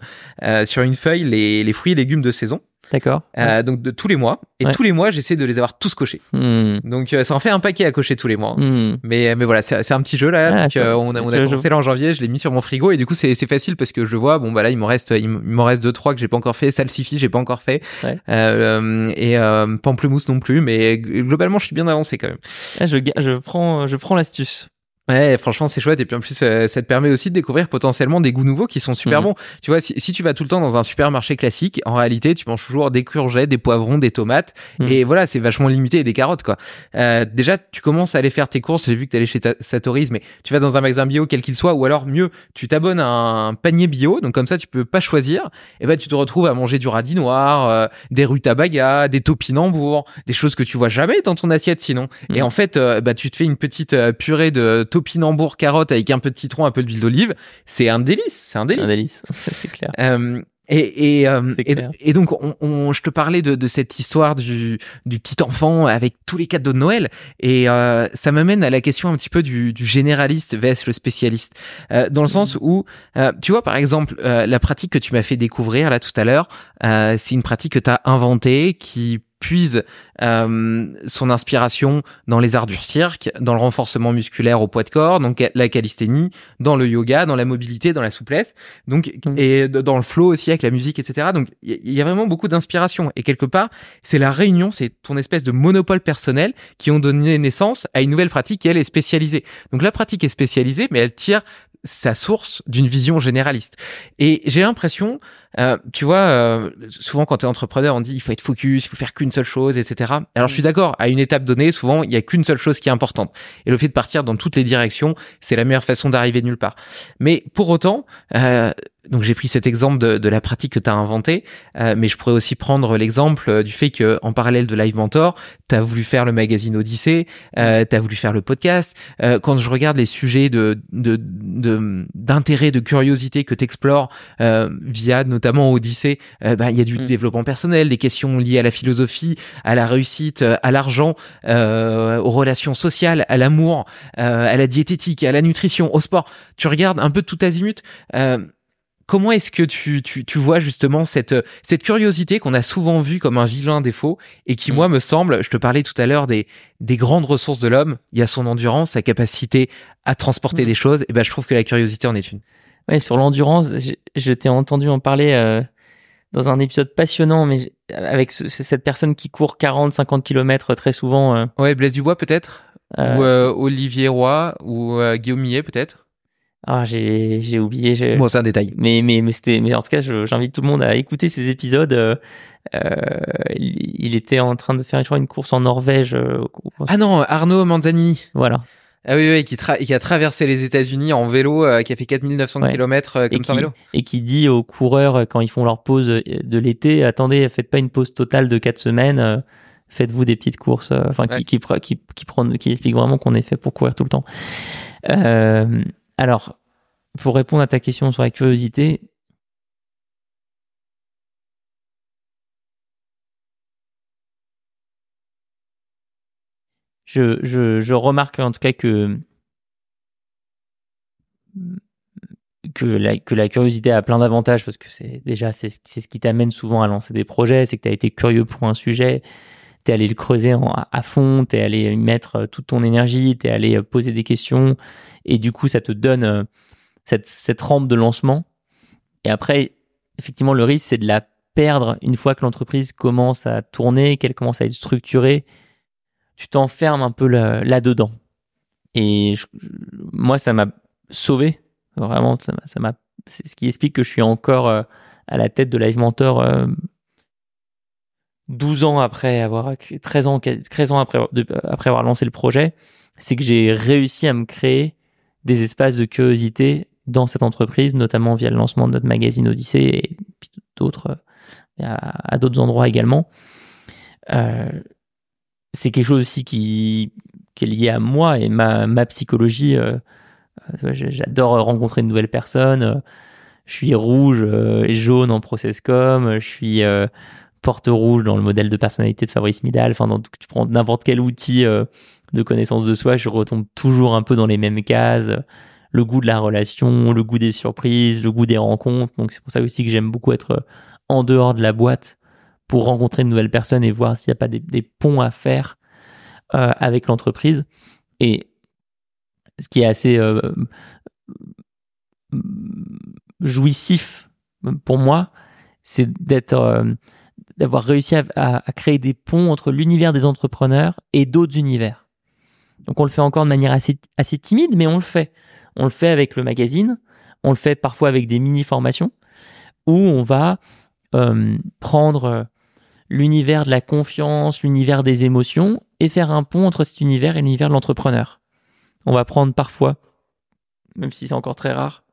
A: sur une feuille les, les fruits et légumes de saison.
B: D'accord.
A: Euh, donc de tous les mois. Et tous les mois, j'essaie de les avoir tous cochés. Hmm. Donc euh, ça en fait un paquet à cocher tous les mois. Hmm. Mais mais voilà, c'est un petit jeu là. Ah, donc, euh, on a on a commencé là en janvier. Je l'ai mis sur mon frigo et du coup c'est c'est facile parce que je vois. Bon bah là il m'en reste il m'en reste deux trois que j'ai pas encore fait. Salsifis j'ai pas encore fait. Euh, et pamplemousse non plus. Mais globalement je suis bien avancé quand même.
B: Ah, je je prends je prends l'astuce.
A: Ouais, franchement, c'est chouette. Et puis en plus, ça, te permet aussi de découvrir potentiellement des goûts nouveaux qui sont super mhm. bons. Tu vois, si, si, tu vas tout le temps dans un supermarché classique, en réalité, tu manges toujours des courgettes, des poivrons, des tomates. Mhm. Et voilà, c'est vachement limité et des carottes, quoi. Euh, déjà, tu commences à aller faire tes courses. J'ai vu que tu allais chez Satoris, mais tu vas dans un magasin bio, quel qu'il soit, ou alors mieux, tu t'abonnes à un panier bio. Donc comme ça, tu peux pas choisir. Et ben, tu te retrouves à manger du radis noir, euh, des rutabagas, des topinambours, des choses que tu vois jamais dans ton assiette sinon. Et mhm. en fait, euh, bah, tu te fais une petite euh, purée de topinambour carotte avec un peu de citron, un peu d'huile d'olive. C'est un délice, c'est un délice.
B: Un délice, c'est clair.
A: Euh, Et, et, euh, et, donc, on, on, je te parlais de, de cette histoire du, du, petit enfant avec tous les cadeaux de Noël, et euh, ça m'amène à la question un petit peu du, du généraliste vs le spécialiste, euh, dans le sens où, euh, tu vois, par exemple, euh, la pratique que tu m'as fait découvrir là tout à l'heure, c'est une pratique que tu as inventée qui puise euh, son inspiration dans les arts du cirque, dans le renforcement musculaire au poids de corps, donc la calisthénie, dans le yoga, dans la mobilité, dans la souplesse, donc mm. et dans le flow aussi avec la musique, etc. Donc il y, a vraiment beaucoup d'inspiration et quelque part c'est la réunion, c'est ton espèce de monopole personnel qui ont donné naissance à une nouvelle pratique qui elle est spécialisée. Donc la pratique est spécialisée, mais elle tire sa source d'une vision généraliste. Et j'ai l'impression, euh, tu vois, euh, souvent quand tu es entrepreneur, on dit il faut être focus, il faut faire qu'une seule chose, etc. Alors je suis d'accord, à une étape donnée, souvent il y a qu'une seule chose qui est importante. Et le fait de partir dans toutes les directions, c'est la meilleure façon d'arriver nulle part. Mais pour autant, euh, donc j'ai pris cet exemple de, de la pratique que tu as inventée, euh, mais je pourrais aussi prendre l'exemple euh, du fait que en parallèle de Live Mentor, tu as voulu faire le magazine Odyssée, euh, tu as voulu faire le podcast. Euh, quand je regarde les sujets de d'intérêt, de, de, curiosité que tu explores euh, via notamment Odyssée, bah, il y a du mm. développement personnel, des questions liées à la philosophie, à la réussite, à l'argent, aux relations sociales, à l'amour, à la diététique, à la nutrition, au sport. Tu regardes un peu tout azimut. Euh, Comment est-ce que tu, tu, tu, vois justement cette, cette curiosité qu'on a souvent vue comme un vilain défaut et qui, mm. moi, me semble, je te parlais tout à l'heure des, des grandes ressources de l'homme, il y a son endurance, sa capacité à transporter mm. des choses, et ben je trouve que la curiosité en est une.
B: Ouais, sur l'endurance, je, t'ai entendu en parler euh, dans un épisode passionnant, mais avec cette personne qui court 40, 50 km très souvent. Euh.
A: Ouais, Blaise Dubois peut-être? Euh. Ou euh, Olivier Roy Ou Guillaume Millet peut-être?
B: Ah, j'ai, j'ai oublié.
A: Bon, c'est un détail.
B: Mais, mais, mais c'était, mais en tout cas, j'invite tout le monde à écouter ces épisodes. Euh, euh il, était en train de faire, je crois, une course en Norvège. Euh,
A: ah non, Arnaud Manzanini.
B: Voilà.
A: Ah oui, oui, qui, qui a traversé les États-Unis en vélo, euh, qui a fait 4900 ouais. km comme ça vélo.
B: Et qui dit aux coureurs, quand ils font leur pause de l'été, attendez, faites pas une pause totale de 4 semaines, faites-vous des petites courses, enfin, qui, qui, qui, qui, qui explique vraiment qu'on est fait pour courir tout le temps. Alors, pour répondre à ta question sur la curiosité, je, remarque en tout cas que que la, que la curiosité a plein d'avantages parce que c'est déjà c'est ce qui t'amène souvent à lancer des projets, c'est que tu as été curieux pour un sujet, tu es allé le creuser à fond, tu es allé mettre toute ton énergie, tu es allé poser des questions et du coup ça te donne euh, cette, rampe de lancement. Et après, effectivement, le risque, c'est de la perdre une fois que l'entreprise commence à tourner, qu'elle commence à être structurée. Tu t'enfermes un peu là-dedans. Et moi, ça m'a sauvé. Vraiment, ça m'a, c'est ce qui explique que je suis encore euh, à la tête de Live Mentor 12 euh, ans après avoir, 13 ans, 13 ans après, après avoir lancé le projet. C'est que j'ai réussi à me créer des espaces de curiosité dans cette entreprise, notamment via le lancement de notre magazine Odyssée et d'autres à, d'autres endroits également. Euh, c'est quelque chose aussi qui, est lié à moi et ma, ma psychologie. Euh, euh J'adore rencontrer de nouvelles personnes. Je suis rouge euh, et jaune en processcom. Je suis euh, porte rouge dans le modèle de personnalité de Fabrice Midal. Enfin, dans, tu prends n'importe quel outil de connaissance de soi, je retombe toujours un peu dans les mêmes cases. Le goût de la relation, le goût des surprises, le goût des rencontres. Donc c'est pour ça aussi que j'aime beaucoup être en dehors de la boîte pour rencontrer de nouvelles personnes et voir s'il n'y a pas des, ponts à faire euh, avec l'entreprise. Et ce qui est assez euh, jouissif pour moi, c'est d'être euh, d'avoir réussi à, créer des ponts entre l'univers des entrepreneurs et d'autres univers. Donc on le fait encore de manière assez, assez timide, mais on le fait. On le fait avec le magazine, on le fait parfois avec des mini-formations, où on va euh, prendre euh, l'univers de la confiance, l'univers des émotions, et faire un pont entre cet univers et l'univers de l'entrepreneur. On va prendre parfois, même si c'est encore très rare,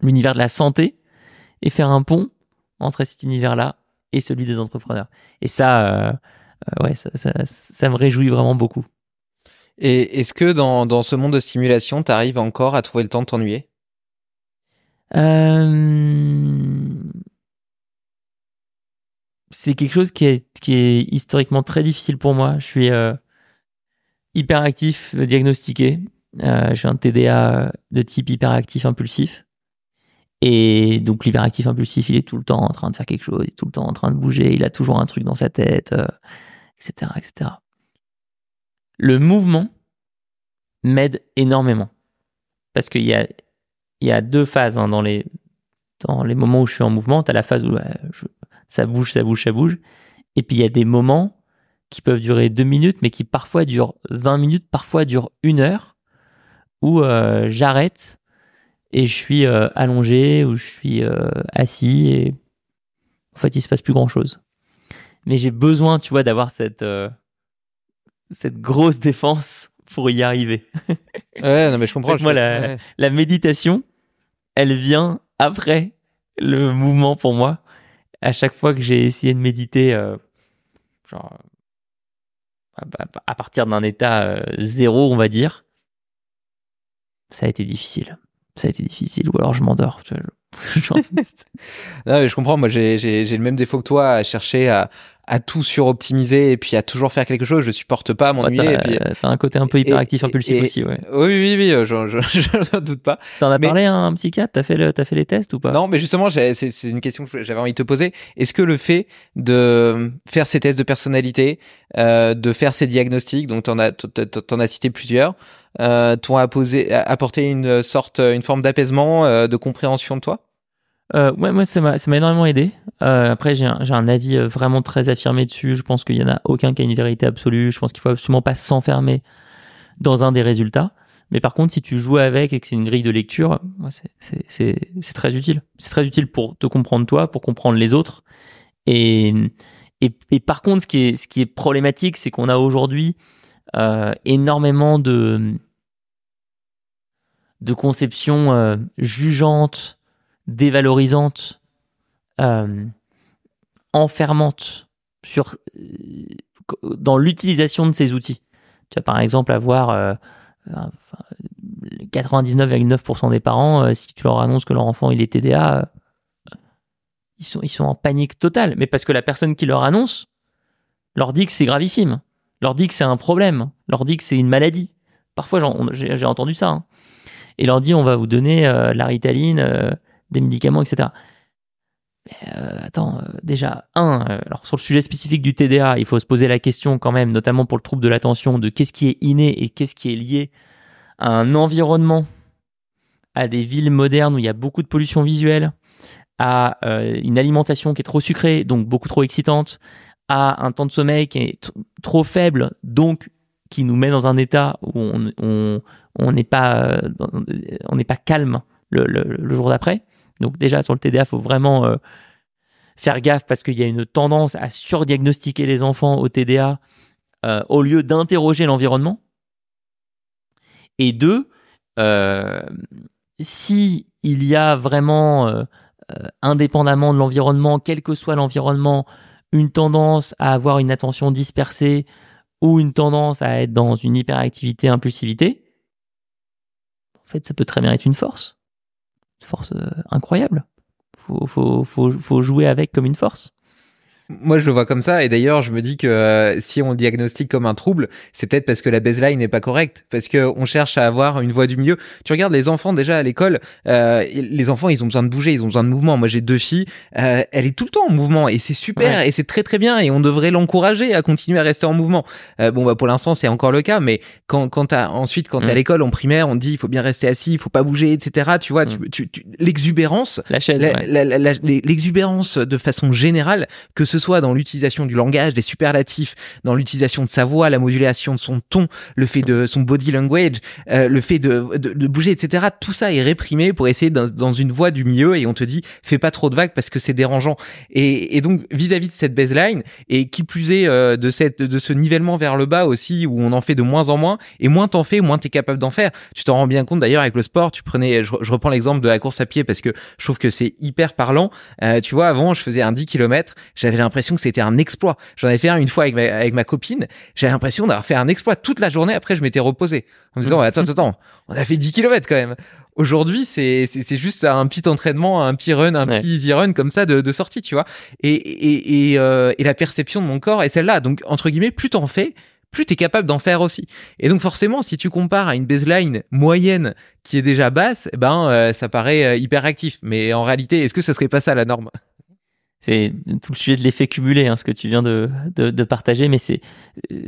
B: l'univers de la santé, et faire un pont entre cet univers-là et celui des entrepreneurs. Et ça, euh, ouais, ça, ça me réjouit vraiment beaucoup.
A: Et est-ce que dans, dans ce monde de stimulation, tu arrives encore à trouver le temps de t'ennuyer?
B: Euh... c'est quelque chose qui est, qui est historiquement très difficile pour moi. Je suis euh, hyperactif diagnostiqué. Euh, j'ai un TDA de type hyperactif impulsif. Et donc l'hyperactif impulsif, il est tout le temps en train de faire quelque chose, il est tout le temps en train de bouger, il a toujours un truc dans sa tête, etc., etc. Le mouvement m'aide énormément parce qu'il y a, il y a deux phases hein, dans les dans les moments où je suis en mouvement. Tu as la phase où ça bouge, ça bouge, ça bouge. Et puis il y a des moments qui peuvent durer deux minutes, mais qui parfois durent 20 minutes, parfois durent une heure, où euh, j'arrête et je suis euh, allongé ou je suis euh, assis et en fait il se passe plus grand chose. Mais j'ai besoin, tu vois, d'avoir cette cette grosse défense pour y arriver.
A: ouais, non mais je comprends.
B: moi, la, la méditation, elle vient après le mouvement pour moi. À chaque fois que j'ai essayé de méditer, genre à partir d'un état zéro, on va dire, ça a été difficile ça a été difficile, ou alors je m'endors.
A: non, mais je comprends, moi j'ai le même défaut que toi à chercher à, à tout suroptimiser et puis à toujours faire quelque chose. Je supporte pas m'ennuyer. Ouais,
B: t'as un côté un peu hyperactif, impulsif aussi, ouais.
A: Oui, oui, oui, je, je, je, doute pas.
B: T'en as parlé à un psychiatre? T'as fait, le, as fait les tests ou pas?
A: Non, mais justement, c'est une question que j'avais envie de te poser. Est-ce que le fait de faire ces tests de personnalité, euh, de faire ces diagnostics, donc t'en as, t'en as cité plusieurs, euh, t'ont apporté une sorte, une forme d'apaisement, euh, de compréhension de toi?
B: Euh, ouais, moi, ça m'a, énormément aidé. Euh, après, j'ai un, un avis euh, vraiment très affirmé dessus. Je pense qu'il y en a aucun qui a une vérité absolue. Je pense qu'il faut absolument pas s'enfermer dans un des résultats. Mais par contre, si tu joues avec et que c'est une grille de lecture, c'est très utile. C'est très utile pour te comprendre toi, pour comprendre les autres. Et, et, et par contre, ce qui est, ce qui est problématique, c'est qu'on a aujourd'hui euh, énormément de, de conceptions euh, jugeantes, dévalorisante, euh, enfermante sur, dans l'utilisation de ces outils. Tu vas par exemple avoir euh, 99,9% des parents, euh, si tu leur annonces que leur enfant il est TDA, euh, ils, sont, ils sont en panique totale. Mais parce que la personne qui leur annonce leur dit que c'est gravissime, leur dit que c'est un problème, leur dit que c'est une maladie. Parfois j'ai entendu ça. Hein. Et leur dit on va vous donner la ritaline des médicaments, etc. Euh, attends, euh, déjà, un, euh, alors sur le sujet spécifique du TDA, il faut se poser la question quand même, notamment pour le trouble de l'attention, de qu'est-ce qui est inné et qu'est-ce qui est lié à un environnement, à des villes modernes où il y a beaucoup de pollution visuelle, à une alimentation qui est trop sucrée, donc beaucoup trop excitante, à un temps de sommeil qui est trop faible, donc qui nous met dans un état où on n'est pas calme le jour d'après. Donc déjà sur le TDA, faut vraiment euh, faire gaffe parce qu'il y a une tendance à surdiagnostiquer les enfants au TDA euh, au lieu d'interroger l'environnement. Et deux, euh, si il y a vraiment, indépendamment de l'environnement, quel que soit l'environnement, une tendance à avoir une attention dispersée ou une tendance à être dans une hyperactivité, impulsivité, en fait, ça peut très bien être une force force euh, incroyable. Faut, faut, faut, faut jouer avec comme une force.
A: Moi, je le vois comme ça. Et d'ailleurs, je me dis que euh, si on le diagnostique comme un trouble, c'est peut-être parce que la baseline n'est pas correcte, parce que on cherche à avoir une voie du milieu. Tu regardes les enfants déjà à l'école. Euh, les enfants, ils ont besoin de bouger, ils ont besoin de mouvement. Moi, j'ai deux filles. Euh, elle est tout le temps en mouvement et c'est super et c'est très très bien et on devrait l'encourager à continuer à rester en mouvement. Euh, bon, bah pour l'instant, c'est encore le cas, mais quand quand t'as ensuite quand t'es à mm. l'école en primaire, on dit il faut bien rester assis, il faut pas bouger, etc. Tu vois, mm. tu, tu, l'exubérance,
B: la chaise,
A: l'exubérance de façon générale, que ce soit dans l'utilisation du langage, des superlatifs, dans l'utilisation de sa voix, la modulation de son ton, le fait de son body language, euh, le fait de, de, bouger, etc. Tout ça est réprimé pour essayer dans, dans, une voie du milieu et on te dit fais pas trop de vagues parce que c'est dérangeant. Et, et donc vis-à-vis de cette baseline et qui plus est euh, de cette de ce nivellement vers le bas aussi où on en fait de moins en moins et moins t'en fais, moins t'es capable d'en faire. Tu t'en rends bien compte d'ailleurs avec le sport. Tu prenais, je, je reprends l'exemple de la course à pied parce que je trouve que c'est hyper parlant. Euh, tu vois, avant je faisais un 10 km, j'avais l'impression que c'était un exploit. J'en avais fait un une fois avec ma, avec ma copine. J'avais l'impression d'avoir fait un exploit toute la journée. Après, je m'étais reposé en me disant, attends, attends, attends, on a fait 10 km quand même. Aujourd'hui, c'est c'est juste un petit entraînement, un petit run, un petit easy run comme ça de, de sortie, tu vois. Et et et, euh, et la perception de mon corps est celle-là. Donc entre guillemets, plus t'en fais, plus tu es capable d'en faire aussi. Et donc forcément, si tu compares à une baseline moyenne qui est déjà basse, eh ben euh, ça paraît euh, hyper actif. Mais en réalité, est-ce que ça serait pas ça la norme?
B: C'est tout le sujet de l'effet cumulé, hein, ce que tu viens de, de, de partager, mais c'est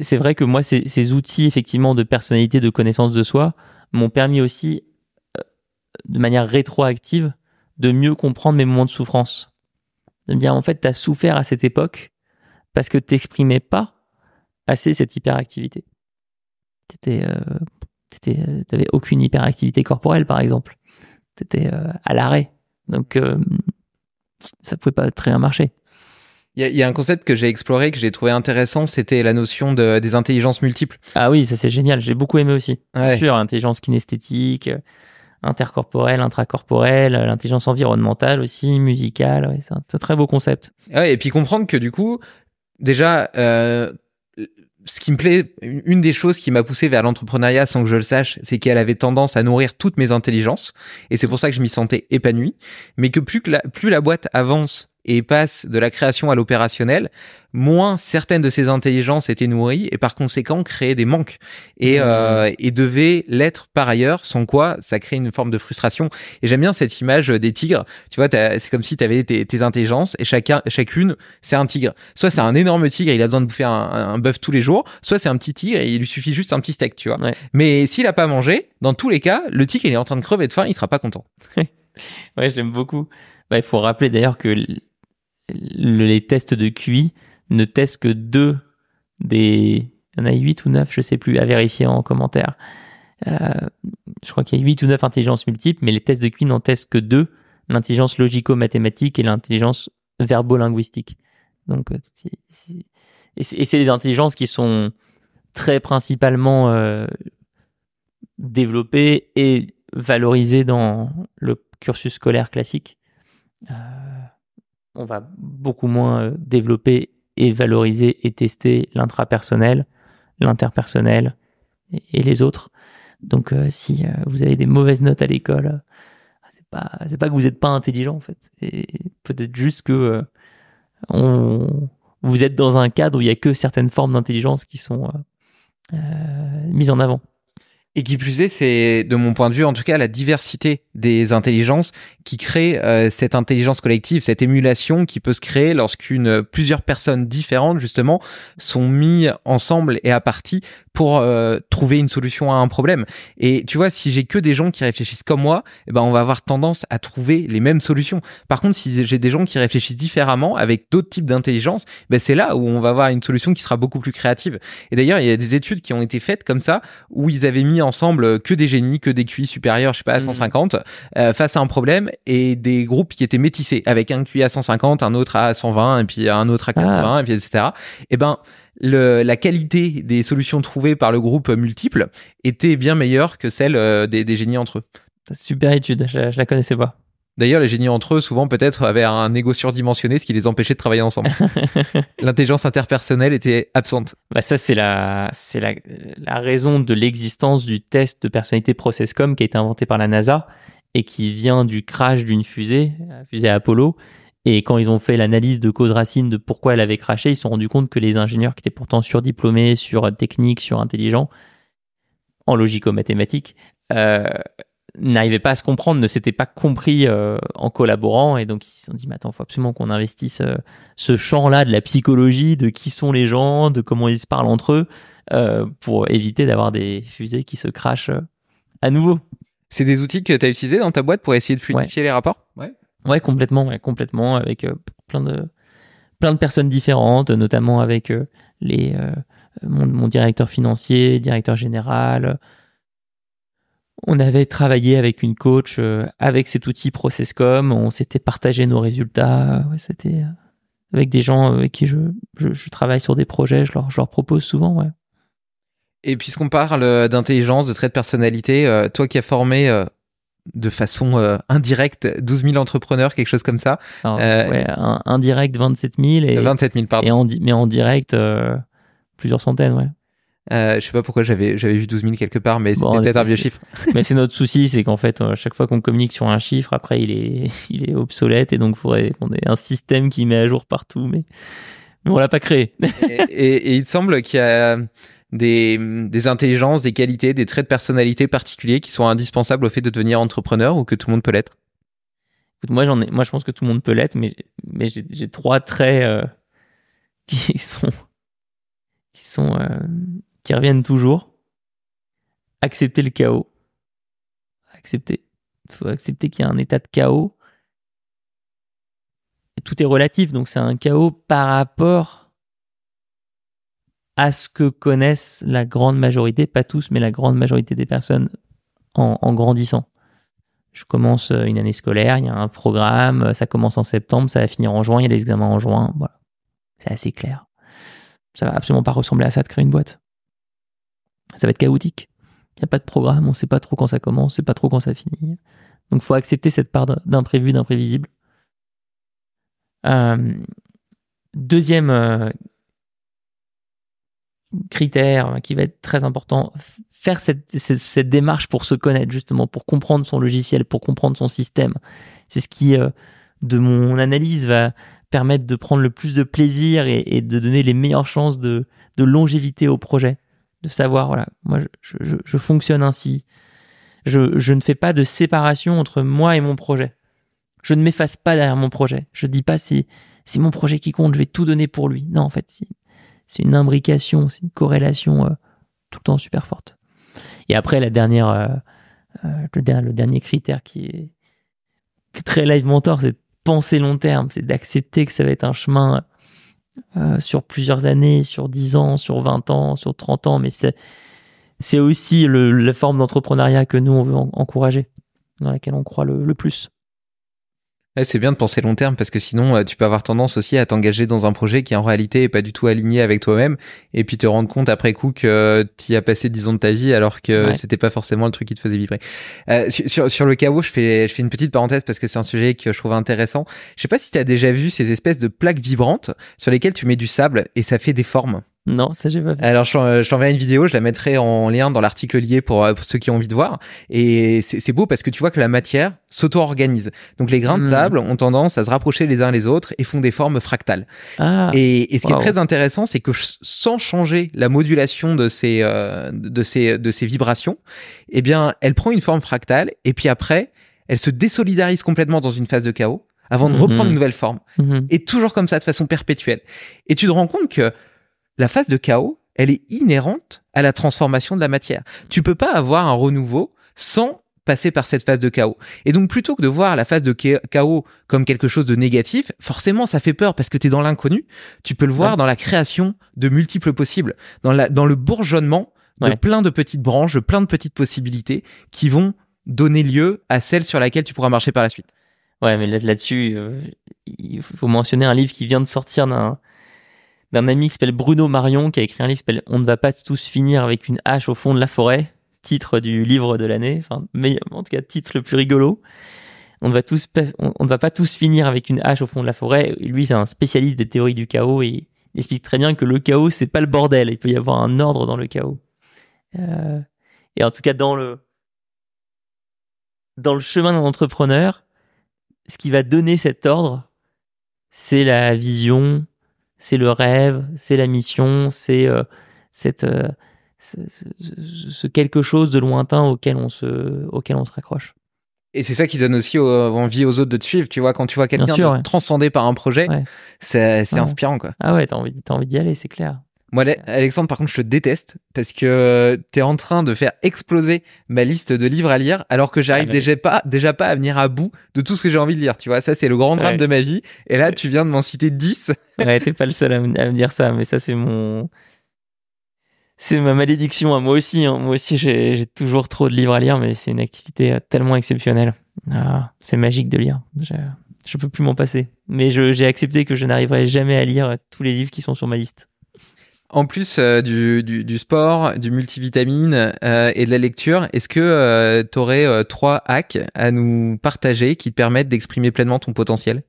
B: c'est vrai que moi, ces, ces outils effectivement de personnalité, de connaissance de soi, m'ont permis aussi de manière rétroactive de mieux comprendre mes moments de souffrance. De me dire, en fait, tu as souffert à cette époque parce que t'exprimais pas assez cette hyperactivité. T'étais, euh, euh t'avais aucune hyperactivité corporelle, par exemple. T'étais euh, à l'arrêt. Donc, euh, ça pouvait pas très bien marcher.
A: Il y, a un concept que j'ai exploré, que j'ai trouvé intéressant, c'était la notion de, des intelligences multiples.
B: Ah oui, ça c'est génial, j'ai beaucoup aimé aussi. Bien sûr, intelligence kinesthétique, intercorporel, intracorporel, l'intelligence environnementale aussi, musicale. Ouais, c'est un, très beau concept.
A: Ouais, et puis comprendre que du coup, déjà, euh, ce qui me plaît, une des choses qui m'a poussé vers l'entrepreneuriat sans que je le sache, c'est qu'elle avait tendance à nourrir toutes mes intelligences, et c'est pour ça que je m'y sentais épanoui. Mais que plus que la, plus la boîte avance et passe de la création à l'opérationnel, moins certaines de ces intelligences étaient nourries et par conséquent créaient des manques et, mmh. euh, et devaient l'être par ailleurs, sans quoi ça crée une forme de frustration. Et j'aime bien cette image des tigres. Tu vois, c'est comme si tu avais tes, tes, intelligences et chacun, chacune, c'est un tigre. Soit c'est un énorme tigre, il a besoin de bouffer un, un bœuf tous les jours, soit c'est un petit tigre et il lui suffit juste un petit steak, tu vois. Mais s'il a pas mangé, dans tous les cas, le tigre il est en train de crever de faim, il sera pas content.
B: ouais, j'aime beaucoup. Bah, il faut rappeler d'ailleurs que les tests de QI ne testent que deux des... Il y en a 8 ou 9, je sais plus, à vérifier en commentaire. Euh, je crois qu'il y a 8 ou 9 intelligences multiples, mais les tests de QI n'en testent que deux, l'intelligence logico-mathématique et l'intelligence verbo-linguistique. Donc, euh, et c'est des intelligences qui sont très principalement euh, développées et valorisées dans le cursus scolaire classique. On va beaucoup moins euh, développer et valoriser et tester l'intrapersonnel, l'interpersonnel et, les autres. Donc euh, si euh, vous avez des mauvaises notes à l'école, c'est pas pas que vous n'êtes pas intelligent en fait. Peut-être juste que on, vous êtes dans un cadre où il y a que certaines formes d'intelligence qui sont mises en avant.
A: Et qui plus est, c'est de mon point de vue, en tout cas, la diversité des intelligences qui crée euh, cette intelligence collective, cette émulation qui peut se créer lorsqu'une plusieurs personnes différentes justement sont mis ensemble et à partie pour euh, trouver une solution à un problème. Et tu vois, si j'ai que des gens qui réfléchissent comme moi, eh ben on va avoir tendance à trouver les mêmes solutions. Par contre, si j'ai des gens qui réfléchissent différemment avec d'autres types d'intelligence, ben c'est là où on va avoir une solution qui sera beaucoup plus créative. Et d'ailleurs, il y a des études qui ont été faites comme ça où ils avaient mis ensemble que des génies, que des QI supérieurs, je sais pas à 150 mmh. euh, face à un problème et des groupes qui étaient métissés avec un QI à 150, un autre à 120 et puis un autre à 80 ah. et puis etc. Et ben le, la qualité des solutions trouvées par le groupe multiple était bien meilleure que celle euh, des, des, génies entre eux.
B: Super étude, je, je la connaissais pas.
A: D'ailleurs, les génies entre eux, souvent peut-être, avaient un ego surdimensionné, ce qui les empêchait de travailler ensemble. L'intelligence interpersonnelle était absente.
B: Bah ça, c'est la, c'est la, la raison de l'existence du test de personnalité ProcessCom qui a été inventé par la NASA et qui vient du crash d'une fusée, la fusée Apollo, et quand ils ont fait l'analyse de cause racine de pourquoi elle avait craché, ils se sont rendus compte que les ingénieurs qui étaient pourtant surdiplômés sur technique, sur intelligent, en logico-mathématiques, euh, n'arrivaient pas à se comprendre, ne s'étaient pas compris euh, en collaborant, et donc ils se sont dit, mais attends, faut absolument qu'on investisse euh, ce champ-là de la psychologie, de qui sont les gens, de comment ils se parlent entre eux, euh, pour éviter d'avoir des fusées qui se crachent à nouveau.
A: C'est des outils que tu as utilisés dans ta boîte pour essayer de fluidifier les rapports?
B: Ouais. Ouais, complètement, complètement, avec euh, plein de plein personnes différentes, notamment avec euh, les euh, mon, directeur financier, directeur général. On avait travaillé avec une coach avec cet outil Processcom, on s'était partagé nos résultats. Ouais, c'était avec des gens avec qui je, travaille sur des projets, je leur, je leur propose souvent, ouais.
A: Et puisqu'on parle d'intelligence, de traits de personnalité, toi qui as formé de façon euh, indirecte 12 000 entrepreneurs, quelque chose comme ça.
B: Alors, ouais, indirect 27 000 et
A: 27 000 pardon.
B: Et en, mais en direct plusieurs centaines, ouais.
A: Euh, je sais pas pourquoi j'avais j'avais vu 12 000 quelque part, mais c'est peut-être un vieux chiffre.
B: mais c'est notre souci, c'est qu'en fait, à chaque fois qu'on communique sur un chiffre, après il est il est obsolète et donc il faudrait qu'on ait un système qui met à jour partout, mais, mais on l'a pas créé.
A: et, et, il semble qu'il y a des, des intelligences, des qualités, des traits de personnalité particuliers qui sont indispensables au fait de devenir entrepreneur ou que tout le monde peut l'être?
B: moi j'en ai, moi je pense que tout le monde peut l'être, mais mais j'ai trois traits euh, qui sont qui sont euh, qui reviennent toujours. Accepter le chaos. Accepter. Il faut accepter qu'il y a un état de chaos. tout est relatif, donc c'est un chaos par rapport à ce que connaissent la grande majorité, pas tous, mais la grande majorité des personnes en, grandissant. Je commence une année scolaire, il y a un programme, ça commence en septembre, ça va finir en juin, il y a les examens en juin, voilà. C'est assez clair. Ça va absolument pas ressembler à ça de créer une boîte ça va être chaotique. Il n'y a pas de programme, on ne sait pas trop quand ça commence, on ne sait pas trop quand ça finit. Donc, il faut accepter cette part d'imprévu, d'imprévisible. Euh, deuxième euh, critère qui va être très important, faire cette, cette, démarche pour se connaître, justement, pour comprendre son logiciel, pour comprendre son système. C'est ce qui, euh, de mon analyse, va permettre de prendre le plus de plaisir et, et de donner les meilleures chances de, de longévité au projet de savoir, voilà, moi je, je, je fonctionne ainsi. Je, je, ne fais pas de séparation entre moi et mon projet. Je ne m'efface pas derrière mon projet. Je dis pas c'est c'est mon projet qui compte, je vais tout donner pour lui. Non, en fait, c'est une imbrication, c'est une corrélation euh, tout le temps super forte. Et après, la dernière, euh, euh, le, dernier critère qui est, très live mentor, c'est de penser long terme, c'est d'accepter que ça va être un chemin sur plusieurs années, sur 10 ans, sur 20 ans, sur 30 ans, mais c'est, c'est aussi la forme d'entrepreneuriat que nous, on veut encourager, dans laquelle on croit le plus
A: c'est bien de penser long terme parce que sinon euh, tu peux avoir tendance aussi à t'engager dans un projet qui en réalité est pas du tout aligné avec toi-même et puis te rendre compte après coup que tu y as passé 10 ans de ta vie alors que c'était pas forcément le truc qui te faisait vibrer. Euh, sur, sur le chaos, je fais, je fais une petite parenthèse parce que c'est un sujet que je trouve intéressant. Je sais pas si tu as déjà vu ces espèces de plaques vibrantes sur lesquelles tu mets du sable et ça fait des formes.
B: Non, ça j'ai pas vu.
A: Alors je t'enverrai une vidéo, je la mettrai en lien dans l'article lié pour, euh, pour, ceux qui ont envie de voir. Et c'est beau parce que tu vois que la matière s'auto-organise. Donc les grains de hmm. sable ont tendance à se rapprocher les uns les autres et font des formes fractales. Ah, et, et, ce qui est très intéressant, c'est que sans changer la modulation de ces, euh, de ces, de ces vibrations, eh bien, elle prend une forme fractale et puis après, elle se désolidarise complètement dans une phase de chaos avant de reprendre hmm. une nouvelle forme. Hmm. Et toujours comme ça, de façon perpétuelle. Et tu te rends compte que la phase de chaos, elle est inhérente à la transformation de la matière. Tu peux pas avoir un renouveau sans passer par cette phase de chaos. Et donc plutôt que de voir la phase de chaos comme quelque chose de négatif, forcément ça fait peur parce que tu es dans l'inconnu, tu peux le voir dans la création de multiples possibles, dans, la, dans le bourgeonnement de plein de petites branches, de plein de petites possibilités qui vont donner lieu à celle sur laquelle tu pourras marcher par la suite.
B: Ouais, mais là-dessus, euh, il faut mentionner un livre qui vient de sortir d'un d'un ami qui s'appelle Bruno Marion, qui a écrit un livre qui s'appelle On ne va pas tous finir avec une hache au fond de la forêt, titre du livre de l'année, enfin, en tout cas, titre le plus rigolo. On ne va tous, pas tous finir avec une hache au fond de la forêt. Lui, c'est un spécialiste des théories du chaos et il explique très bien que le chaos, c'est pas le bordel. Il peut y avoir un ordre dans le chaos. Euh, et en tout cas, dans le, dans le chemin d'un entrepreneur, ce qui va donner cet ordre, c'est la vision, c'est le rêve, c'est la mission, c'est euh, cette euh, ce, quelque chose de lointain auquel on se auquel on se raccroche.
A: Et c'est ça qui donne aussi envie aux autres de te suivre. Tu vois, quand tu vois quelqu'un transcender par un projet, c'est inspirant, quoi.
B: Ah ouais, t'as envie, as envie d'y aller, c'est clair.
A: Moi, Alexandre, par contre, je te déteste parce que tu es en train de faire exploser ma liste de livres à lire alors que j'arrive ah, déjà pas, déjà pas à venir à bout de tout ce que j'ai envie de lire. Tu vois, ça, c'est le grand drame de ma vie. Et là, tu viens de m'en citer 10.
B: ouais, t'es pas le seul à me, dire ça, mais ça, c'est mon, c'est ma malédiction à moi aussi. Hein. Moi aussi, j'ai toujours trop de livres à lire, mais c'est une activité euh, tellement exceptionnelle. Ah, c'est magique de lire. Je, je peux plus m'en passer. Mais j'ai accepté que je n'arriverai jamais à lire tous les livres qui sont sur ma liste.
A: En plus euh, du, du, du, sport, du multivitamine euh, et de la lecture, est-ce que euh, tu aurais trois hacks à nous partager qui te permettent d'exprimer pleinement ton potentiel?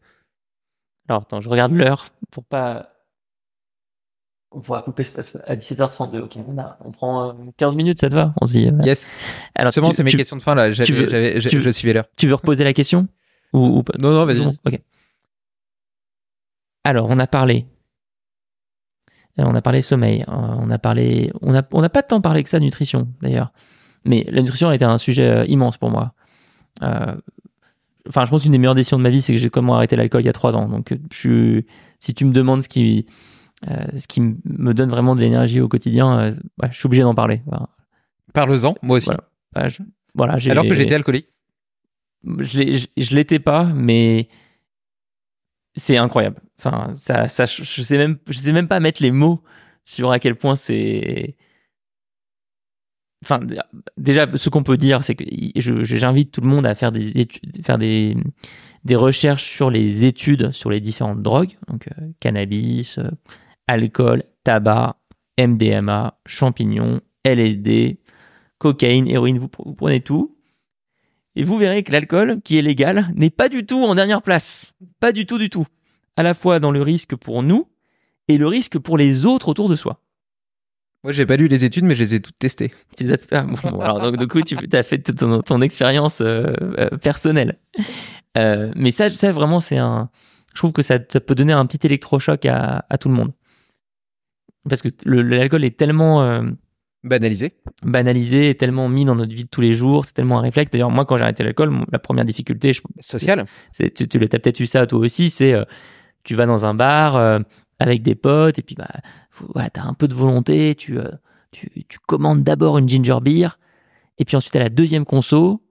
B: Alors attends, je regarde l'heure pour pas. On pourra couper à 17h32. Ok, on, a, on prend 15 minutes, ça te va? On se dit.
A: Yes. Alors, c'est mes questions de fin là. Veux, je suivais l'heure.
B: Tu veux reposer la question? Ou, ou, pas?
A: Non, non, vas-y.
B: Ok. Alors, on a parlé euh, on a parlé sommeil, euh, on a parlé, on n'a on a pas tant parlé que ça de nutrition d'ailleurs. Mais la nutrition a été un sujet euh, immense pour moi. enfin, je pense qu'une des meilleures décisions de ma vie, c'est que j'ai comment arrêté l'alcool il y a trois ans. Donc, je, si tu me demandes ce qui, ce qui me donne vraiment de l'énergie au quotidien, je suis obligé d'en parler.
A: Parle-en, moi aussi.
B: Voilà.
A: Bah, Alors que j'étais alcoolique.
B: Je l'étais pas, mais c'est incroyable. Enfin, ça, je sais même, je sais même pas mettre les mots sur à quel point c'est. Enfin, déjà, ce qu'on peut dire, c'est que j'invite tout le monde à faire des études, faire des, des recherches sur les études sur les différentes drogues, donc euh, cannabis, euh, alcool, tabac, MDMA, champignons, LSD, cocaïne, héroïne, vous prenez tout. Et vous verrez que l'alcool, qui est légal, n'est pas du tout en dernière place. Pas du tout, du tout. À la fois dans le risque pour nous et le risque pour les autres autour de soi.
A: Moi, j'ai pas lu les études, mais je les ai toutes testées.
B: Tu les as toutes... Ah, alors, donc, du coup, tu as fait ton, ton expérience euh, euh, personnelle. Euh, mais ça, ça vraiment, c'est un. Je trouve que ça, peut donner un petit électrochoc à, à tout le monde. Parce que l'alcool est tellement
A: Banalisé.
B: Banalisé et tellement mis dans notre vie de tous les jours, c'est tellement un réflexe. D'ailleurs, moi, quand j'ai arrêté l'alcool, la première difficulté, je,
A: sociale,
B: tu, tu as peut-être eu ça toi aussi, c'est tu vas dans un bar euh, avec des potes et puis bah, tu as un peu de volonté, tu, euh, tu, tu, commandes d'abord une ginger beer et puis ensuite à la deuxième conso,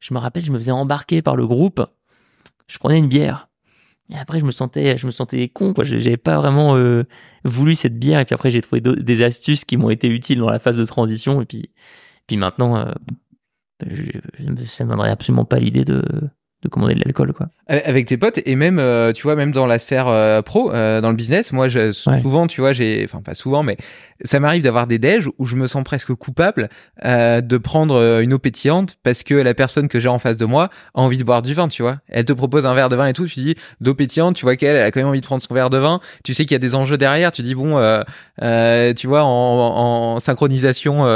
B: je me rappelle, je me faisais embarquer par le groupe, je prenais une bière. Et après, je me sentais, je me sentais con, quoi. J'avais pas vraiment euh, voulu cette bière. Et puis après, j'ai trouvé des astuces qui m'ont été utiles dans la phase de transition. Et puis, puis maintenant, ça me donnerait absolument pas l'idée de, de commander de l'alcool quoi.
A: Avec tes potes et même euh, tu vois même dans la sphère euh, pro euh, dans le business, moi je, souvent tu vois j'ai enfin pas souvent mais ça m'arrive d'avoir des déj où je me sens presque coupable de prendre une eau pétillante parce que la personne que j'ai en face de moi a envie de boire du vin, tu vois. Elle te propose un verre de vin et tout, tu dis d'eau pétillante, tu vois qu'elle a quand même envie de prendre son verre de vin, tu sais qu'il y a des enjeux derrière, tu dis bon tu vois en, en synchronisation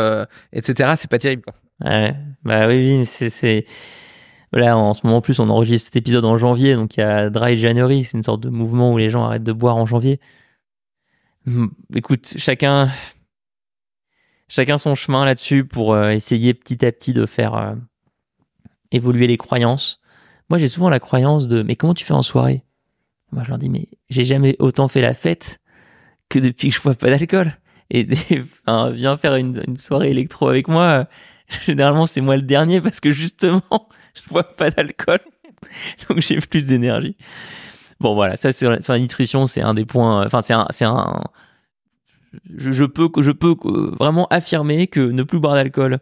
A: etc, c'est pas terrible quoi.
B: Ouais. Bah oui, oui c'est Là, en ce moment, plus, on enregistre cet épisode en janvier, donc il y a Dry January, c'est une sorte de mouvement où les gens arrêtent de boire en janvier. Hmm, écoute, chacun, chacun son chemin là-dessus pour euh, essayer petit à petit de faire euh, évoluer les croyances. Moi, j'ai souvent la croyance de, mais comment tu fais en soirée? Moi, je leur dis, mais j'ai jamais autant fait la fête que depuis que je bois pas d'alcool. Et, viens faire une soirée électro avec moi. Généralement, c'est moi le dernier parce que justement, je bois pas d'alcool, donc j'ai plus d'énergie. Bon voilà, ça c'est sur la nutrition, c'est un des points. Enfin, c'est un. Je, peux, je peux vraiment affirmer que ne plus boire d'alcool,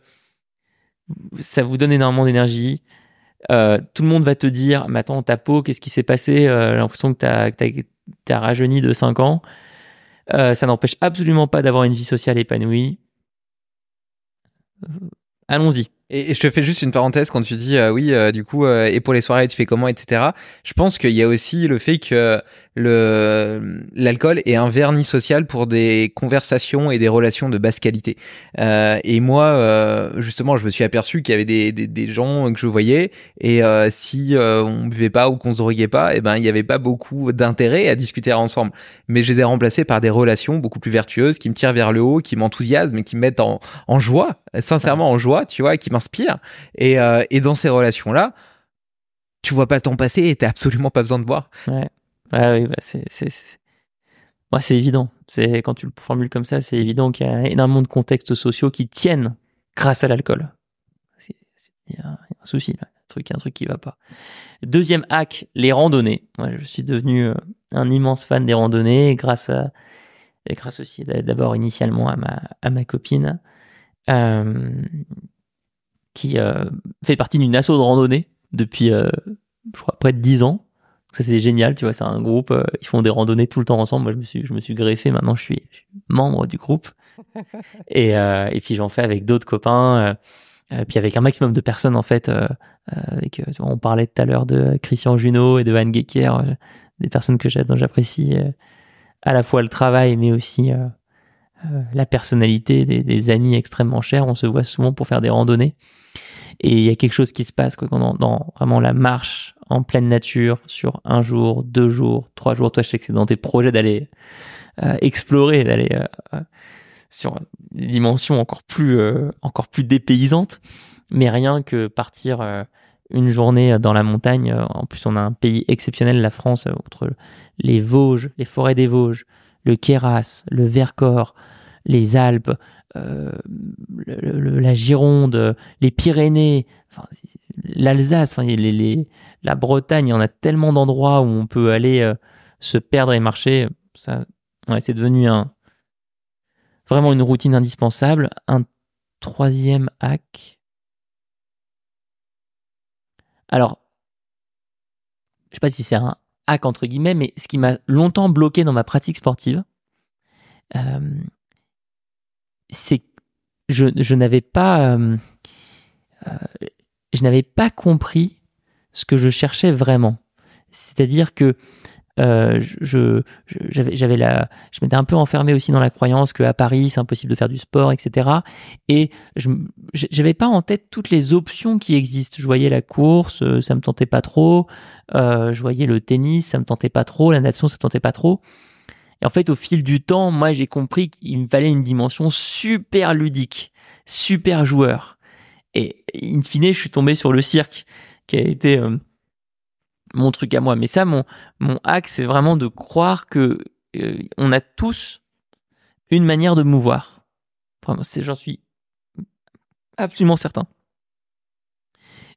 B: ça vous donne énormément d'énergie. Euh, tout le monde va te dire, mais attends, ta peau, qu'est-ce qui s'est passé euh, J'ai l'impression que t'as, as, rajeuni de 5 ans. Euh, ça n'empêche absolument pas d'avoir une vie sociale épanouie. Allons-y.
A: Et, je te fais juste une parenthèse quand tu dis euh, oui, euh, du coup, euh, et pour les soirées, tu fais comment, etc. Je pense qu'il y a aussi le fait que le l'alcool est un vernis social pour des conversations et des relations de basse qualité. et moi, justement, je me suis aperçu qu'il y avait des, des, gens que je voyais et si on buvait pas ou qu'on se droguait pas, et eh ben il y avait pas beaucoup d'intérêt à discuter ensemble. Mais je les ai remplacés par des relations beaucoup plus vertueuses qui me tirent vers le haut, qui m'enthousiasment, qui me mettent en, en joie, sincèrement en joie, tu vois, qui m'inspirent. Et, euh, et dans ces relations-là, tu vois pas le temps passer et t'as absolument pas besoin de boire.
B: Ouais. Ah oui, bah c'est, c'est, Ouais, c'est évident. C'est quand tu le formules comme ça, c'est évident qu'il y a énormément de contextes sociaux qui tiennent grâce à l'alcool. Il y, a un souci un truc, un truc qui va pas. Deuxième hack, les randonnées. Moi, je suis devenu euh, un immense fan des randonnées grâce à, et grâce aussi d'abord initialement à ma à ma copine, euh, qui euh, fait partie d'une asso de randonnée depuis, je crois, près de dix ans Ça c'est génial, tu vois, c'est un groupe, euh, ils font des randonnées tout le temps ensemble. Moi je me suis je me suis greffé, maintenant je suis, membre du groupe. et euh, et puis j'en fais avec d'autres copains euh, puis avec un maximum de personnes en fait avec on parlait tout à l'heure de Christian Junot et de Van Gecker, des personnes que dont j'apprécie à la fois le travail mais aussi la personnalité des, des amis extrêmement chers, on se voit souvent pour faire des randonnées. Et il y a quelque chose qui se passe quoi, dans, dans vraiment la marche en pleine nature sur un jour, deux jours, trois jours. Toi, je sais que c'est dans tes projets d'aller euh, explorer, d'aller euh, euh, sur des dimensions encore plus, encore plus dépaysantes. Mais rien que partir une journée dans la montagne. En plus, on a un pays exceptionnel, la France, entre les Vosges, les forêts des Vosges, le Queyras, le Vercors, les Alpes, euh, la Gironde, les Pyrénées, l'Alsace, la Bretagne, il y en a tellement d'endroits où on peut aller euh, se perdre et marcher. Ça, c'est devenu un, vraiment une routine indispensable. Un troisième hack. Alors, je sais pas si c'est un hack entre guillemets, mais ce qui m'a longtemps bloqué dans ma pratique sportive, euh, c'est je, je n'avais pas euh, euh, je n'avais pas compris ce que je cherchais vraiment. C'est-à-dire que euh, je j'avais j'avais la je m'étais un peu enfermé aussi dans la croyance qu'à Paris c'est impossible de faire du sport etc et je j'avais pas en tête toutes les options qui existent. Je voyais la course ça me tentait pas trop. Je voyais le tennis ça me tentait pas trop. La natation ça tentait pas trop et en fait, au fil du temps, moi, j'ai compris qu'il me fallait une dimension super ludique, super joueur. Et in fine, je suis tombé sur le cirque, qui a été euh, mon truc à moi. Mais ça, mon, mon hack, c'est vraiment de croire que euh, on a tous une manière de mouvoir. J'en suis absolument certain.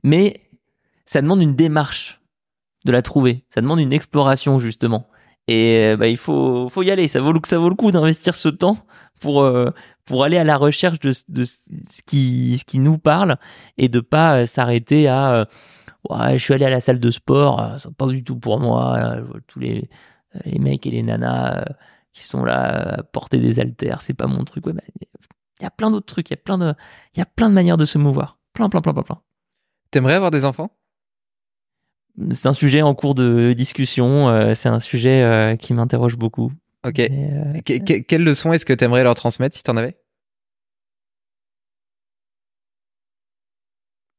B: Mais ça demande une démarche de la trouver. Ça demande une exploration, justement. Et euh, bah, il faut, faut y aller. Ça vaut, le, ça vaut le coup d'investir ce temps pour, euh, pour aller à la recherche de, de ce, qui, ce qui nous parle et de pas euh, s'arrêter à ouais, je suis allé à la salle de sport, c'est pas du tout pour moi. tous les, les mecs et les nanas qui sont là à porter des haltères, c'est pas mon truc. Ouais, bah, il y a plein d'autres trucs, il y a plein de, il y a plein de manières de se mouvoir. Plein, plein, plein, plein, plein.
A: T'aimerais avoir des enfants?
B: C'est un sujet en cours de discussion. Euh, c'est un sujet euh, qui m'interroge beaucoup.
A: Ok. Euh, quelle leçon est-ce que tu aimerais leur transmettre si tu en avais?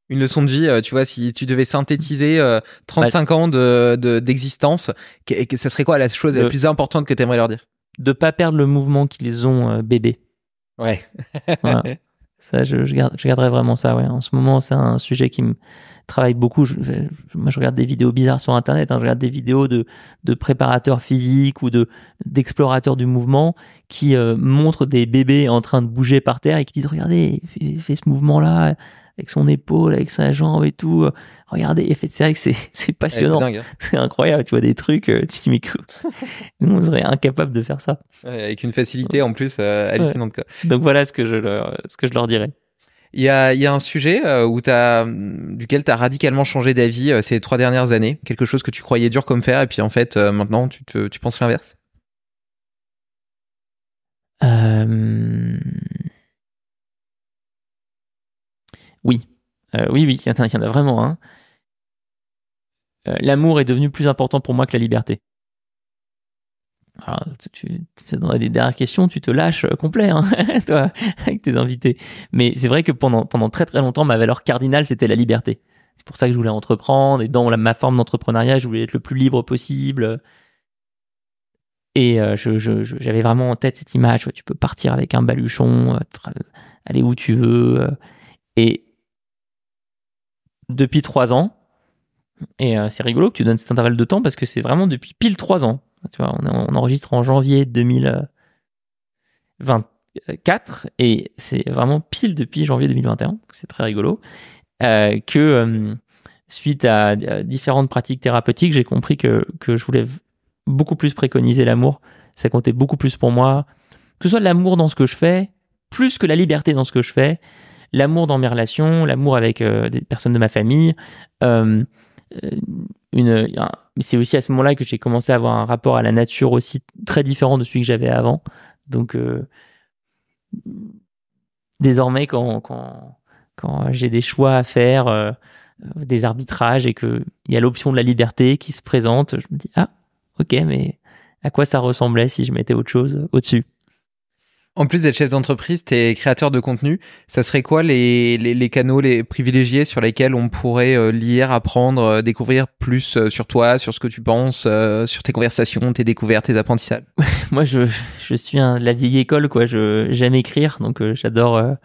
A: Une leçon de vie, tu vois, si tu devais synthétiser 35 ans de, d'existence, ça serait quoi la chose la plus importante que tu aimerais leur dire?
B: De pas perdre le mouvement qu'ils ont bébé.
A: Ouais.
B: Ça, je, je, garde, je garderai vraiment ça. Ouais. En ce moment, c'est un sujet qui me travaille beaucoup. Je, moi, je regarde des vidéos bizarres sur Internet. Hein. Je regarde des vidéos de, de préparateurs physiques ou de d'explorateurs du mouvement qui euh, montrent des bébés en train de bouger par terre et qui disent regardez, il fait, ce mouvement-là avec son épaule, avec sa jambe et tout. Regardez, c'est vrai que c'est, passionnant. Hein. C'est incroyable, tu vois des trucs, euh, tu te dis, mais nous, on serait incapable de faire ça.
A: avec une facilité en plus euh, hallucinante.
B: Donc voilà ce que je leur, ce que je leur dirais.
A: Il y a, il y a un sujet euh, où as, duquel tu as radicalement changé d'avis euh, ces trois dernières années, quelque chose que tu croyais dur comme faire, et puis en fait, euh, maintenant, tu, te, tu penses l'inverse?
B: Oui, oui, oui, il y, en a vraiment un. L'amour est devenu plus important pour moi que la liberté. Alors, tu, tu, dans les dernières questions, tu te lâches euh, complet, hein, toi, avec tes invités. Mais c'est vrai que pendant, très très longtemps, ma valeur cardinale, c'était la liberté. C'est pour ça que je voulais entreprendre. Et dans ma forme d'entrepreneuriat, je voulais être le plus libre possible. Et euh, j'avais vraiment en tête cette image. tu peux partir avec un baluchon, euh, aller où tu veux. et depuis trois ans, et c'est rigolo que tu donnes cet intervalle de temps parce que c'est vraiment depuis pile trois ans tu vois, on, enregistre en janvier 2024 et c'est vraiment pile depuis janvier 2021. C'est très rigolo. Euh, que euh, suite à, différentes pratiques thérapeutiques, j'ai compris que, que je voulais beaucoup plus préconiser l'amour. Ça comptait beaucoup plus pour moi. Que ce soit l'amour dans ce que je fais, plus que la liberté dans ce que je fais, l'amour dans mes relations, l'amour avec euh, des personnes de ma famille, une, c'est aussi à ce moment-là que j'ai commencé à avoir un rapport à la nature aussi très différent de celui que j'avais avant. Donc, désormais, quand, quand, quand j'ai des choix à faire, euh, des arbitrages et qu'il y a l'option de la liberté qui se présente, je me dis, ah, ok, mais à quoi ça ressemblait si je mettais autre chose au-dessus?
A: En plus d'être chef d'entreprise, tu es créateur de contenu. Ça serait quoi les, les, canaux les privilégiés sur lesquels on pourrait euh, lire, apprendre, euh, découvrir plus euh, sur toi, sur ce que tu penses, sur tes conversations, tes découvertes, tes apprentissages?
B: Moi, je, je suis un, la vieille école, quoi. J'aime écrire, donc j'adore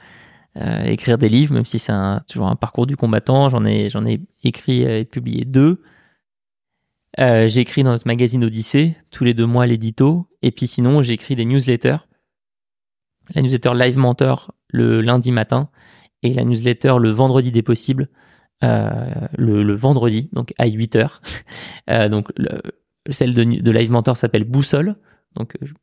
B: écrire des livres, même si c'est toujours un parcours du combattant. J'en ai, j'en ai écrit et publié deux. j'écris dans notre magazine Odyssée, tous les deux mois l'édito. Et puis sinon, j'écris des newsletters la newsletter Live Mentor le lundi matin et la newsletter le vendredi des possibles euh, le, vendredi, donc à 8 heures. Euh, donc celle de, Live Mentor s'appelle Boussole. Donc je,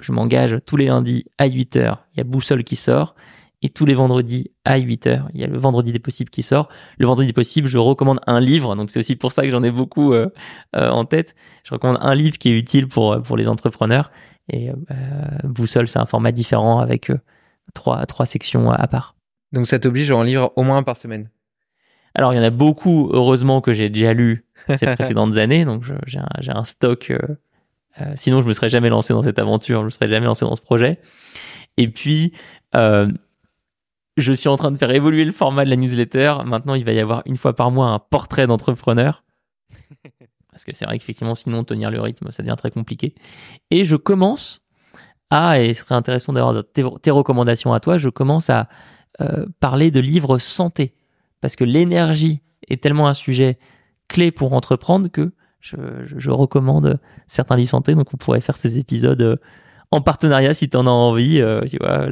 B: je m'engage tous les lundis à 8 heures. Il y a Boussole qui sort. Et tous les vendredis à 8 heures, il y a le vendredi des possibles qui sort. Le vendredi des possibles, je recommande un livre. Donc c'est aussi pour ça que j'en ai beaucoup euh, en tête. Je recommande un livre qui est utile pour, pour les entrepreneurs. Et euh, Boussole, c'est un format différent avec euh, trois, trois sections à part.
A: Donc ça t'oblige à en lire au moins un par semaine?
B: Alors il y en a beaucoup, heureusement, que j'ai déjà lu ces précédentes années. Donc j'ai un, un, stock. Euh, sinon, je me serais jamais lancé dans cette aventure, je me serais jamais lancé dans ce projet. Et puis, je suis en train de faire évoluer le format de la newsletter. Maintenant, il va y avoir une fois par mois un portrait d'entrepreneur. Parce que c'est vrai qu'effectivement, sinon, tenir le rythme, ça devient très compliqué. Et je commence à, et ce serait intéressant d'avoir tes, recommandations à toi, je commence à euh, parler de livres santé. Parce que l'énergie est tellement un sujet clé pour entreprendre que je, recommande certains livres santé. Donc, on pourrait faire ces épisodes euh, en partenariat si tu en as envie. Euh, tu vois,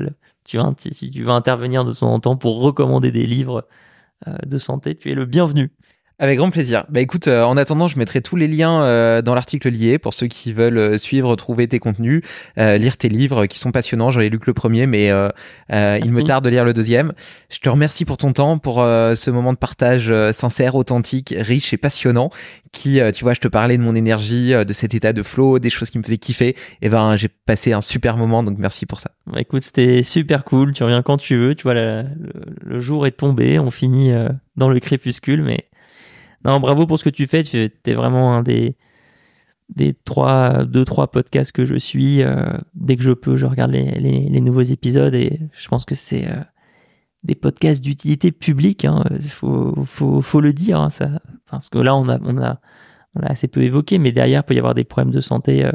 B: si tu veux intervenir de temps en temps pour recommander des livres de santé, tu es le bienvenu.
A: Avec grand plaisir. Bah écoute, euh, en attendant, je mettrai tous les liens euh, dans l'article lié pour ceux qui veulent euh, suivre, trouver tes contenus, lire tes livres qui sont passionnants. J'en ai lu que le premier, mais il me tarde de lire le deuxième. Je te remercie pour ton temps, pour ce moment de partage sincère, authentique, riche et passionnant. Qui, tu vois, je te parlais de mon énergie, de cet état de flow, des choses qui me faisaient kiffer. Et ben, j'ai passé un super moment, donc merci pour ça.
B: Bah écoute, c'était super cool. Tu reviens quand tu veux. Tu vois, le, le jour est tombé. On finit dans le crépuscule, mais non, bravo pour ce que tu fais. Tu es vraiment un des, des trois, deux, trois podcasts que je suis. Euh, dès que je peux, je regarde les, les, nouveaux épisodes et je pense que c'est euh, des podcasts d'utilité publique. Il hein. faut, faut, faut, le dire. Hein, ça. Parce que là, on a, on, a, assez peu évoqué, mais derrière, il peut y avoir des problèmes de santé. Euh,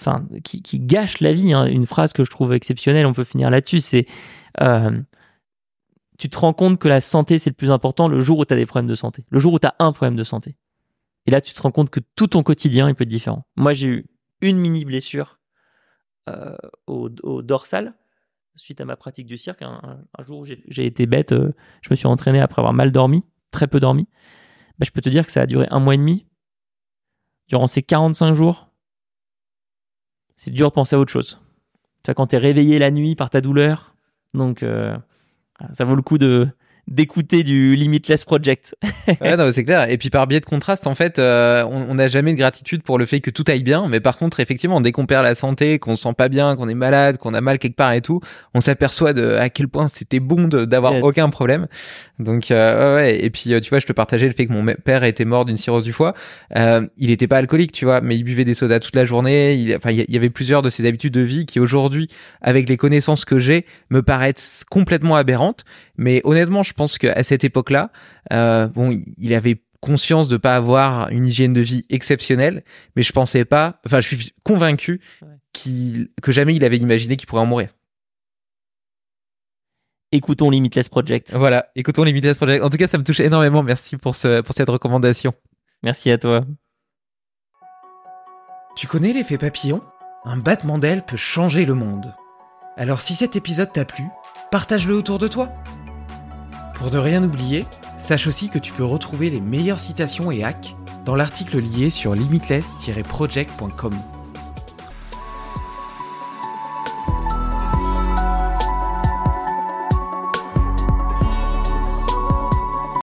B: enfin, qui, qui gâchent la vie. Hein. Une phrase que je trouve exceptionnelle, on peut finir là-dessus, c'est tu te rends compte que la santé, c'est le plus important le jour où tu as des problèmes de santé, le jour où tu as un problème de santé. Et là, tu te rends compte que tout ton quotidien, il peut être différent. Moi, j'ai eu une mini blessure euh, au, dorsal suite à ma pratique du cirque. Un, jour où j'ai été bête, euh, je me suis entraîné après avoir mal dormi, très peu dormi. Bah, je peux te dire que ça a duré un mois et demi. Durant ces 45 jours, c'est dur de penser à autre chose. Tu quand tu es réveillé la nuit par ta douleur, donc euh, ça vaut le coup de d'écouter du Limitless Project.
A: ouais, non, c'est clair. Et puis par biais de contraste, en fait, euh, on n'a jamais de gratitude pour le fait que tout aille bien. Mais par contre, effectivement, dès qu'on perd la santé, qu'on se sent pas bien, qu'on est malade, qu'on a mal quelque part et tout, on s'aperçoit de à quel point c'était bon d'avoir aucun problème. Donc euh, ouais. Et puis euh, tu vois, je te partageais le fait que mon père était mort d'une cirrhose du foie. Euh, il était pas alcoolique, tu vois, mais il buvait des sodas toute la journée. Il, enfin, il y avait plusieurs de ses habitudes de vie qui aujourd'hui, avec les connaissances que j'ai, me paraissent complètement aberrantes. Mais honnêtement, je pense qu'à cette époque-là, euh, bon, il avait conscience de pas avoir une hygiène de vie exceptionnelle, mais je pensais pas, enfin, je suis convaincu qu'il, que jamais il avait imaginé qu'il pourrait en mourir.
B: Écoutons Limitless Project.
A: Voilà, écoutons Limitless Project. En tout cas, ça me touche énormément. Merci pour, ce, pour cette recommandation.
B: Merci à toi.
A: Tu connais l'effet papillon? Un battement d'aile peut changer le monde. Alors si cet épisode t'a plu, partage-le autour de toi. Pour ne rien oublier, sache aussi que tu peux retrouver les meilleures citations et hacks dans l'article lié sur limitless-project.com.